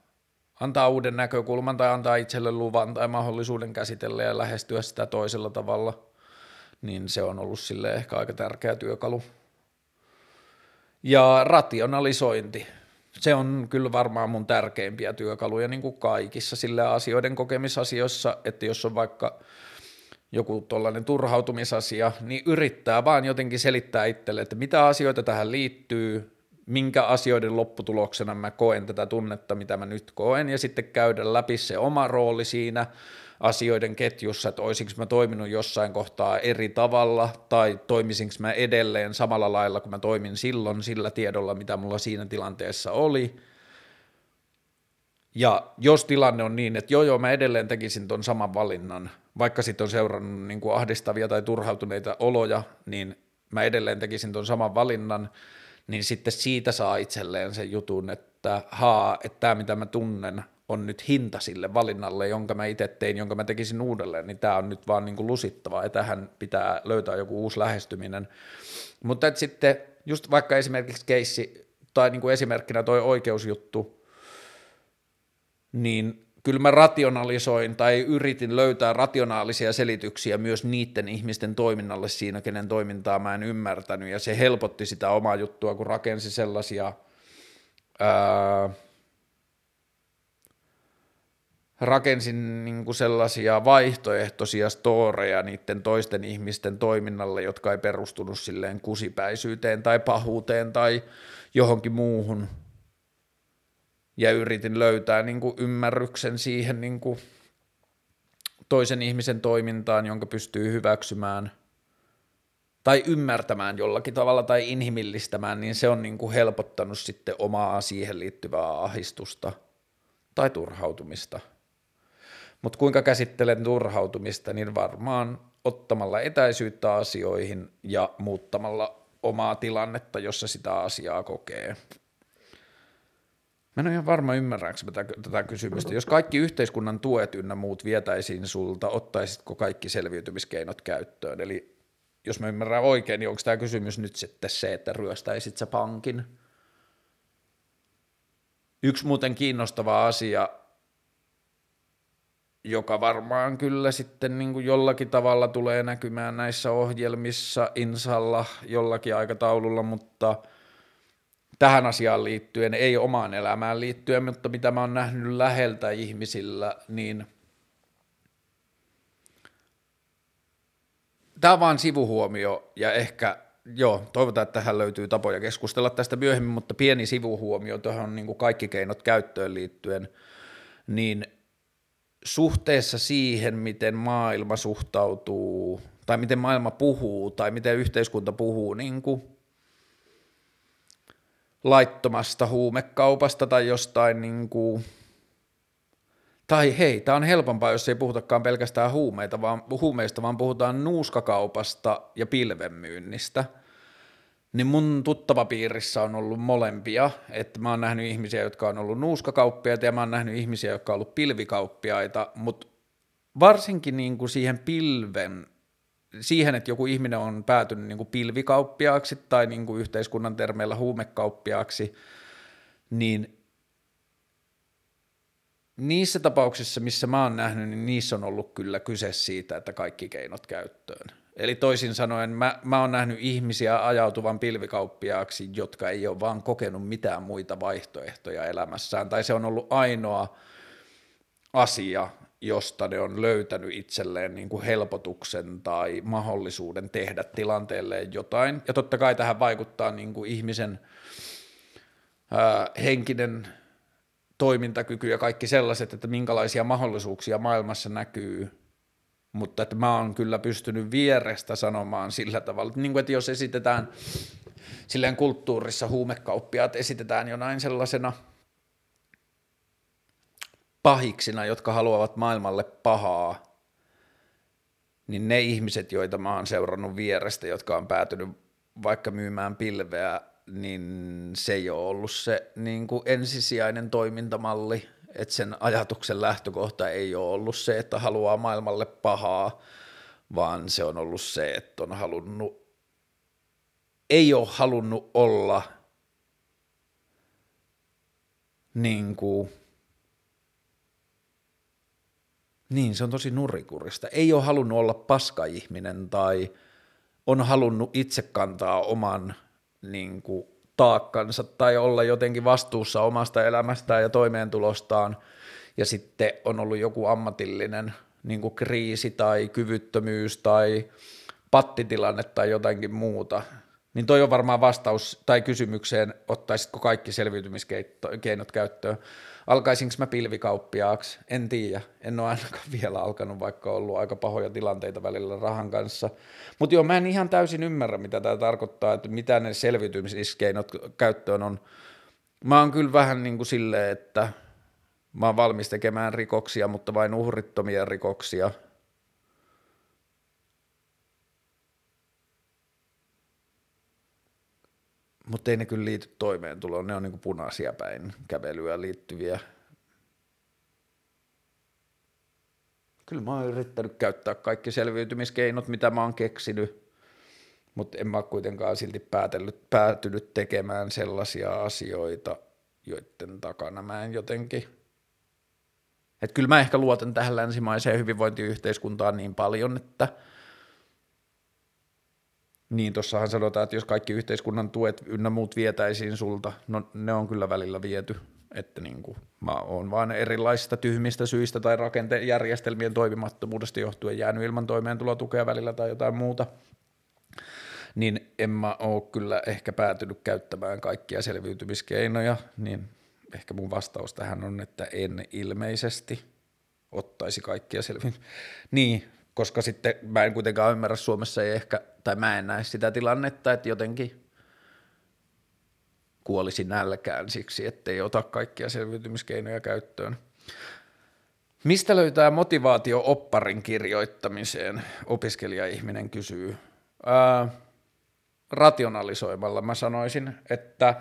antaa uuden näkökulman tai antaa itselle luvan tai mahdollisuuden käsitellä ja lähestyä sitä toisella tavalla, niin se on ollut sille ehkä aika tärkeä työkalu. Ja rationalisointi, se on kyllä varmaan mun tärkeimpiä työkaluja niin kuin kaikissa sille asioiden kokemisasioissa, että jos on vaikka joku tuollainen turhautumisasia, niin yrittää vaan jotenkin selittää itselle, että mitä asioita tähän liittyy, minkä asioiden lopputuloksena mä koen tätä tunnetta, mitä mä nyt koen, ja sitten käydä läpi se oma rooli siinä asioiden ketjussa, että olisinko mä toiminut jossain kohtaa eri tavalla, tai toimisinko mä edelleen samalla lailla, kun mä toimin silloin sillä tiedolla, mitä mulla siinä tilanteessa oli. Ja jos tilanne on niin, että joo joo, mä edelleen tekisin ton saman valinnan, vaikka sitten on seurannut niin kuin ahdistavia tai turhautuneita oloja, niin mä edelleen tekisin ton saman valinnan, niin sitten siitä saa itselleen sen jutun, että haa, että tämä mitä mä tunnen on nyt hinta sille valinnalle, jonka mä itse tein, jonka mä tekisin uudelleen, niin tämä on nyt vaan niin kuin lusittavaa ja tähän pitää löytää joku uusi lähestyminen. Mutta että sitten just vaikka esimerkiksi keissi tai niin kuin esimerkkinä toi oikeusjuttu, niin kyllä mä rationalisoin tai yritin löytää rationaalisia selityksiä myös niiden ihmisten toiminnalle siinä, kenen toimintaa mä en ymmärtänyt, ja se helpotti sitä omaa juttua, kun rakensi sellaisia ää, rakensin niin kuin sellaisia vaihtoehtoisia storeja niiden toisten ihmisten toiminnalle, jotka ei perustunut silleen kusipäisyyteen tai pahuuteen tai johonkin muuhun, ja yritin löytää niin kuin ymmärryksen siihen niin kuin toisen ihmisen toimintaan, jonka pystyy hyväksymään tai ymmärtämään jollakin tavalla tai inhimillistämään, niin se on niin kuin helpottanut sitten omaa siihen liittyvää ahistusta tai turhautumista. Mutta kuinka käsittelen turhautumista, niin varmaan ottamalla etäisyyttä asioihin ja muuttamalla omaa tilannetta, jossa sitä asiaa kokee. Mä en ole ihan varma, ymmärränkö tätä, tätä kysymystä. Jos kaikki yhteiskunnan tuet ynnä muut vietäisiin sulta, ottaisitko kaikki selviytymiskeinot käyttöön? Eli jos mä ymmärrän oikein, niin onko tämä kysymys nyt sitten se, että ryöstäisit sä pankin? Yksi muuten kiinnostava asia, joka varmaan kyllä sitten niin kuin jollakin tavalla tulee näkymään näissä ohjelmissa, insalla jollakin aikataululla, mutta – tähän asiaan liittyen, ei omaan elämään liittyen, mutta mitä mä oon nähnyt läheltä ihmisillä, niin tämä on vaan sivuhuomio ja ehkä, joo, toivotaan, että tähän löytyy tapoja keskustella tästä myöhemmin, mutta pieni sivuhuomio tuohon niin kuin kaikki keinot käyttöön liittyen, niin suhteessa siihen, miten maailma suhtautuu, tai miten maailma puhuu, tai miten yhteiskunta puhuu niin kuin laittomasta huumekaupasta tai jostain niin kuin, tai hei, tämä on helpompaa, jos ei puhutakaan pelkästään huumeita, vaan, huumeista, vaan puhutaan nuuskakaupasta ja pilvenmyynnistä. Niin mun tuttava piirissä on ollut molempia, että mä oon nähnyt ihmisiä, jotka on ollut nuuskakauppiaita ja mä oon nähnyt ihmisiä, jotka on ollut pilvikauppiaita, mutta varsinkin niin kuin siihen pilven siihen, että joku ihminen on päätynyt niin kuin pilvikauppiaaksi tai niin kuin yhteiskunnan termeillä huumekauppiaaksi, niin niissä tapauksissa, missä mä oon nähnyt, niin niissä on ollut kyllä kyse siitä, että kaikki keinot käyttöön. Eli toisin sanoen mä, mä oon nähnyt ihmisiä ajautuvan pilvikauppiaaksi, jotka ei ole vaan kokenut mitään muita vaihtoehtoja elämässään, tai se on ollut ainoa asia, josta ne on löytänyt itselleen niin kuin helpotuksen tai mahdollisuuden tehdä tilanteelleen jotain. Ja totta kai tähän vaikuttaa niin kuin ihmisen ää, henkinen toimintakyky ja kaikki sellaiset, että minkälaisia mahdollisuuksia maailmassa näkyy, mutta että mä oon kyllä pystynyt vierestä sanomaan sillä tavalla, että, niin kuin, että jos esitetään silleen kulttuurissa huumekauppiaat esitetään jonain sellaisena – pahiksina, jotka haluavat maailmalle pahaa, niin ne ihmiset, joita mä oon seurannut vierestä, jotka on päätynyt vaikka myymään pilveä, niin se ei ole ollut se niin kuin ensisijainen toimintamalli, että sen ajatuksen lähtökohta ei ole ollut se, että haluaa maailmalle pahaa, vaan se on ollut se, että on halunnut, ei ole halunnut olla niin kuin Niin, se on tosi nurikurista. Ei ole halunnut olla paska-ihminen tai on halunnut itse kantaa oman niin kuin, taakkansa tai olla jotenkin vastuussa omasta elämästään ja toimeentulostaan ja sitten on ollut joku ammatillinen niin kuin kriisi tai kyvyttömyys tai pattitilanne tai jotakin muuta, niin toi on varmaan vastaus tai kysymykseen, ottaisitko kaikki selviytymiskeinot käyttöön alkaisinko mä pilvikauppiaaksi, en tiedä, en ole ainakaan vielä alkanut, vaikka on ollut aika pahoja tilanteita välillä rahan kanssa. Mutta joo, mä en ihan täysin ymmärrä, mitä tämä tarkoittaa, että mitä ne selviytymiskeinot käyttöön on. Mä oon kyllä vähän niin kuin silleen, että mä oon valmis tekemään rikoksia, mutta vain uhrittomia rikoksia – mutta ei ne kyllä liity toimeentuloon, ne on niin punaisia päin kävelyä liittyviä. Kyllä mä oon yrittänyt käyttää kaikki selviytymiskeinot, mitä mä oon keksinyt, mutta en mä kuitenkaan silti päätellyt, päätynyt tekemään sellaisia asioita, joiden takana mä en jotenkin... Et kyllä mä ehkä luotan tähän länsimaiseen hyvinvointiyhteiskuntaan niin paljon, että – niin, tuossahan sanotaan, että jos kaikki yhteiskunnan tuet ynnä muut vietäisiin sulta, no ne on kyllä välillä viety, että niin kuin, mä oon vaan erilaisista tyhmistä syistä tai rakentejärjestelmien toimimattomuudesta johtuen jäänyt ilman toimeentulotukea välillä tai jotain muuta, niin en mä oo kyllä ehkä päätynyt käyttämään kaikkia selviytymiskeinoja, niin ehkä mun vastaus tähän on, että en ilmeisesti ottaisi kaikkia selviytymiskeinoja. Niin, koska sitten mä en kuitenkaan ymmärrä Suomessa ei ehkä, tai mä en näe sitä tilannetta, että jotenkin kuolisi nälkään siksi, ettei ota kaikkia selviytymiskeinoja käyttöön. Mistä löytää motivaatio opparin kirjoittamiseen, opiskelija-ihminen kysyy. Ää, rationalisoimalla mä sanoisin, että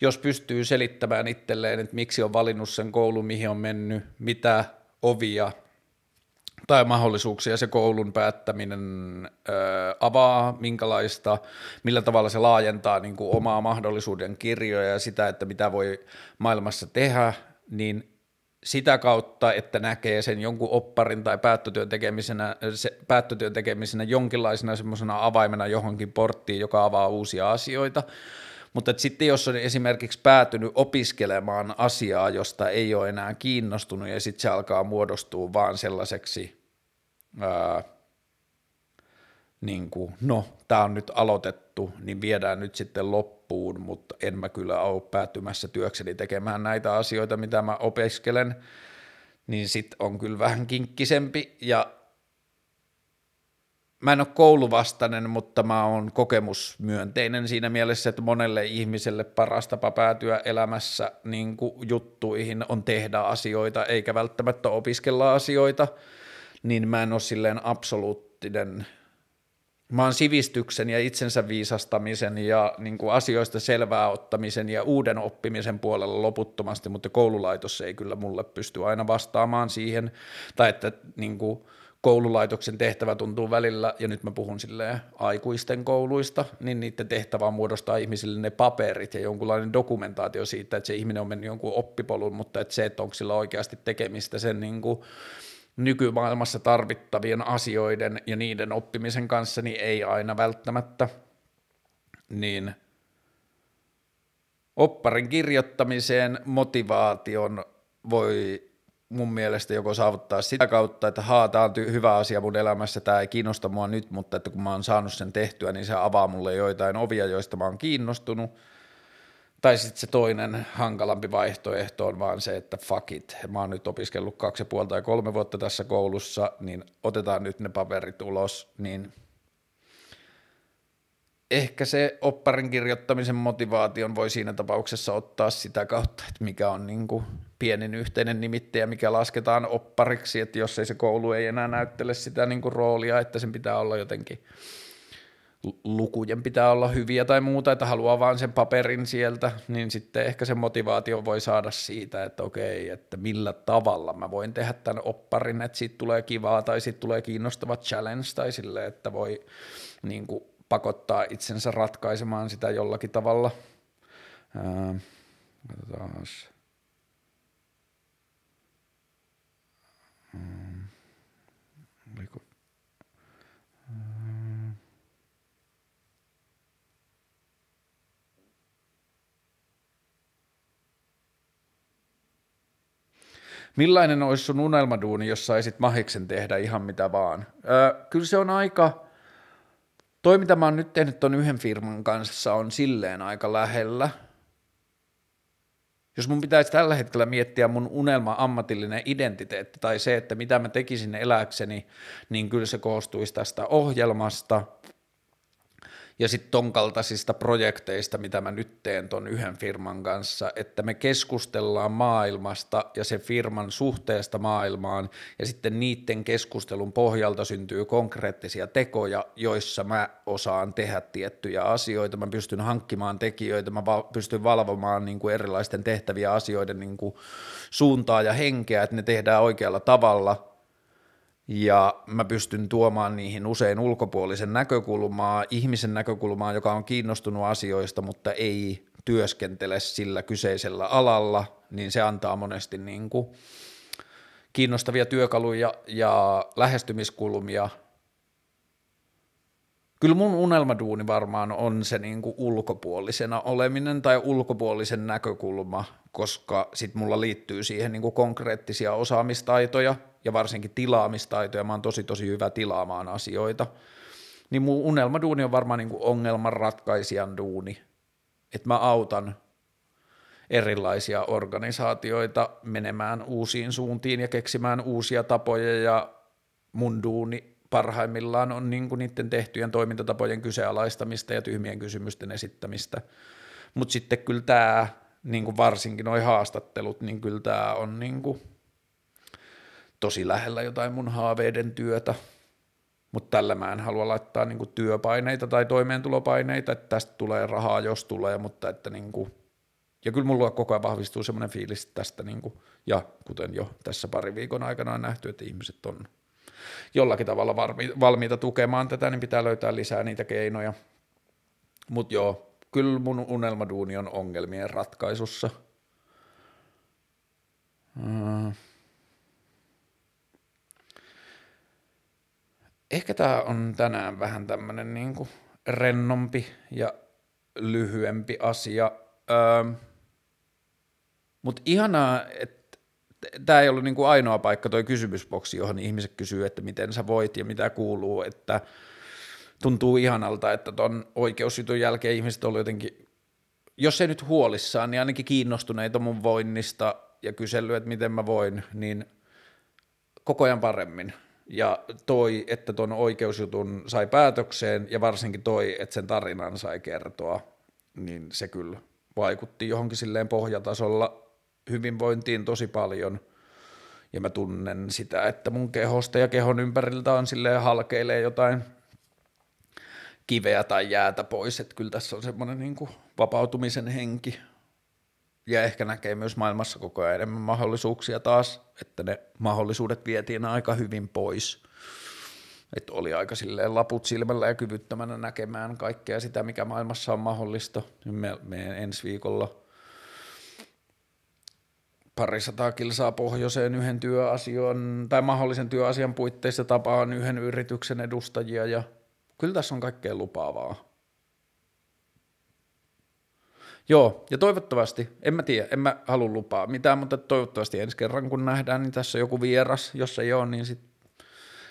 jos pystyy selittämään itselleen, että miksi on valinnut sen koulun, mihin on mennyt, mitä ovia tai mahdollisuuksia se koulun päättäminen ö, avaa, minkälaista, millä tavalla se laajentaa niin kuin omaa mahdollisuuden kirjoja ja sitä, että mitä voi maailmassa tehdä, niin sitä kautta, että näkee sen jonkun opparin tai päättötyön tekemisenä, se, päättötyön tekemisenä jonkinlaisena semmoisena avaimena johonkin porttiin, joka avaa uusia asioita, mutta sitten jos on esimerkiksi päätynyt opiskelemaan asiaa, josta ei ole enää kiinnostunut ja sitten se alkaa muodostua vaan sellaiseksi, ää, niin kuin, no tämä on nyt aloitettu, niin viedään nyt sitten loppuun, mutta en mä kyllä ole päätymässä työkseni tekemään näitä asioita, mitä mä opiskelen, niin sitten on kyllä vähän kinkkisempi ja mä en ole kouluvastainen, mutta mä oon kokemusmyönteinen siinä mielessä, että monelle ihmiselle paras tapa päätyä elämässä niin juttuihin on tehdä asioita, eikä välttämättä opiskella asioita, niin mä en ole silleen absoluuttinen. Mä oon sivistyksen ja itsensä viisastamisen ja niin kuin asioista selvää ottamisen ja uuden oppimisen puolella loputtomasti, mutta koululaitos ei kyllä mulle pysty aina vastaamaan siihen, tai että niin kuin, koululaitoksen tehtävä tuntuu välillä, ja nyt mä puhun silleen aikuisten kouluista, niin niiden tehtävä on muodostaa ihmisille ne paperit ja jonkunlainen dokumentaatio siitä, että se ihminen on mennyt jonkun oppipolun, mutta että se, että onko sillä oikeasti tekemistä sen niin kuin nykymaailmassa tarvittavien asioiden ja niiden oppimisen kanssa, niin ei aina välttämättä, niin opparin kirjoittamiseen motivaation voi mun mielestä joko saavuttaa sitä kautta, että haa, tämä on hyvä asia mun elämässä, tämä ei kiinnosta mua nyt, mutta että kun mä oon saanut sen tehtyä, niin se avaa mulle joitain ovia, joista mä oon kiinnostunut, tai sitten se toinen hankalampi vaihtoehto on vaan se, että fuck it, mä oon nyt opiskellut kaksi ja puoli tai kolme vuotta tässä koulussa, niin otetaan nyt ne paperit ulos, niin ehkä se opparin kirjoittamisen motivaation voi siinä tapauksessa ottaa sitä kautta, että mikä on niin kuin pienin yhteinen nimittäjä, mikä lasketaan oppariksi, että jos ei se koulu ei enää näyttele sitä niin kuin roolia, että sen pitää olla jotenkin lukujen pitää olla hyviä tai muuta, että haluaa vaan sen paperin sieltä, niin sitten ehkä se motivaatio voi saada siitä, että okei, että millä tavalla mä voin tehdä tämän opparin, että siitä tulee kivaa tai siitä tulee kiinnostava challenge tai sille, että voi niin kuin, pakottaa itsensä ratkaisemaan sitä jollakin tavalla. Ää. Hmm. Oliko Millainen olisi sun unelmaduuni, jos saisit mahiksen tehdä ihan mitä vaan? Öö, kyllä se on aika, toi mitä mä oon nyt tehnyt ton yhden firman kanssa on silleen aika lähellä. Jos mun pitäisi tällä hetkellä miettiä mun unelma ammatillinen identiteetti tai se, että mitä mä tekisin eläkseni, niin kyllä se koostuisi tästä ohjelmasta – ja sitten ton kaltaisista projekteista, mitä mä nyt teen ton yhden firman kanssa, että me keskustellaan maailmasta ja se firman suhteesta maailmaan ja sitten niiden keskustelun pohjalta syntyy konkreettisia tekoja, joissa mä osaan tehdä tiettyjä asioita, mä pystyn hankkimaan tekijöitä, mä pystyn valvomaan niin kuin erilaisten tehtäviä asioiden niin kuin suuntaa ja henkeä, että ne tehdään oikealla tavalla – ja mä pystyn tuomaan niihin usein ulkopuolisen näkökulmaa, ihmisen näkökulmaa, joka on kiinnostunut asioista, mutta ei työskentele sillä kyseisellä alalla, niin se antaa monesti niin kuin kiinnostavia työkaluja ja lähestymiskulmia. Kyllä mun unelmaduuni varmaan on se niin kuin ulkopuolisena oleminen tai ulkopuolisen näkökulma, koska sit mulla liittyy siihen niin kuin konkreettisia osaamistaitoja – ja varsinkin tilaamistaitoja, mä oon tosi tosi hyvä tilaamaan asioita, niin mun unelmaduuni on varmaan niin kuin ongelmanratkaisijan duuni, että mä autan erilaisia organisaatioita menemään uusiin suuntiin ja keksimään uusia tapoja ja mun duuni parhaimmillaan on niin kuin niiden tehtyjen toimintatapojen kyseenalaistamista ja tyhmien kysymysten esittämistä. Mutta sitten kyllä tämä, niin varsinkin nuo haastattelut, niin kyllä tämä on niin kuin tosi lähellä jotain mun haaveiden työtä, mutta tällä mä en halua laittaa niinku työpaineita tai toimeentulopaineita, että tästä tulee rahaa, jos tulee, mutta että niinku, ja kyllä mulla koko ajan vahvistuu semmoinen fiilis tästä, niinku, ja kuten jo tässä pari viikon aikana on nähty, että ihmiset on jollakin tavalla valmiita tukemaan tätä, niin pitää löytää lisää niitä keinoja. Mutta joo, kyllä mun unelmaduuni on ongelmien ratkaisussa. Uh. Ehkä tämä on tänään vähän tämmöinen niin rennompi ja lyhyempi asia. Öö, Mutta ihanaa, että tämä ei ollut niin kuin ainoa paikka toi kysymysboksi, johon ihmiset kysyy, että miten sä voit ja mitä kuuluu, että tuntuu ihanalta, että ton oikeusjutun jälkeen ihmiset on jotenkin, jos ei nyt huolissaan, niin ainakin kiinnostuneita mun voinnista ja kysellyt, että miten mä voin, niin koko ajan paremmin ja toi, että tuon oikeusjutun sai päätökseen ja varsinkin toi, että sen tarinan sai kertoa, niin se kyllä vaikutti johonkin silleen pohjatasolla hyvinvointiin tosi paljon. Ja mä tunnen sitä, että mun kehosta ja kehon ympäriltä on silleen halkeilee jotain kiveä tai jäätä pois, että kyllä tässä on semmoinen niin vapautumisen henki ja ehkä näkee myös maailmassa koko ajan enemmän mahdollisuuksia taas, että ne mahdollisuudet vietiin aika hyvin pois. Että oli aika silleen laput silmällä ja kyvyttömänä näkemään kaikkea sitä, mikä maailmassa on mahdollista. Me, me ensi viikolla parisataa kilsaa pohjoiseen yhden työasian tai mahdollisen työasian puitteissa tapaan yhden yrityksen edustajia ja kyllä tässä on kaikkea lupaavaa. Joo, ja toivottavasti, en mä tiedä, en mä halua lupaa mitään, mutta toivottavasti ensi kerran kun nähdään, niin tässä on joku vieras, jos ei ole, niin sitten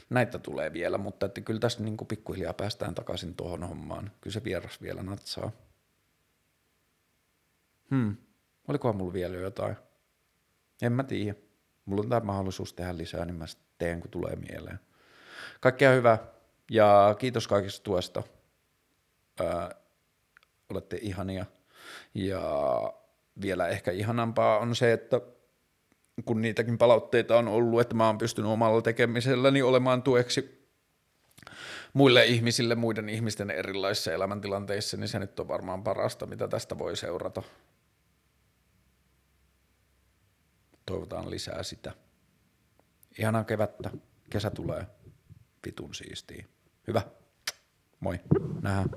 näitä tulee vielä, mutta että kyllä tässä niin pikkuhiljaa päästään takaisin tuohon hommaan. Kyllä se vieras vielä natsaa. Hmm, olikohan mulla vielä jotain? En mä tiedä. Mulla on tämä mahdollisuus tehdä lisää, niin mä teen, kun tulee mieleen. Kaikkea hyvää ja kiitos kaikista tuesta. Ää, olette ihania. Ja vielä ehkä ihanampaa on se, että kun niitäkin palautteita on ollut, että mä oon pystynyt omalla tekemiselläni olemaan tueksi muille ihmisille, muiden ihmisten erilaisissa elämäntilanteissa, niin se nyt on varmaan parasta, mitä tästä voi seurata. Toivotaan lisää sitä. Ihanaa kevättä. Kesä tulee. Vitun siistii. Hyvä. Moi. Nähdään.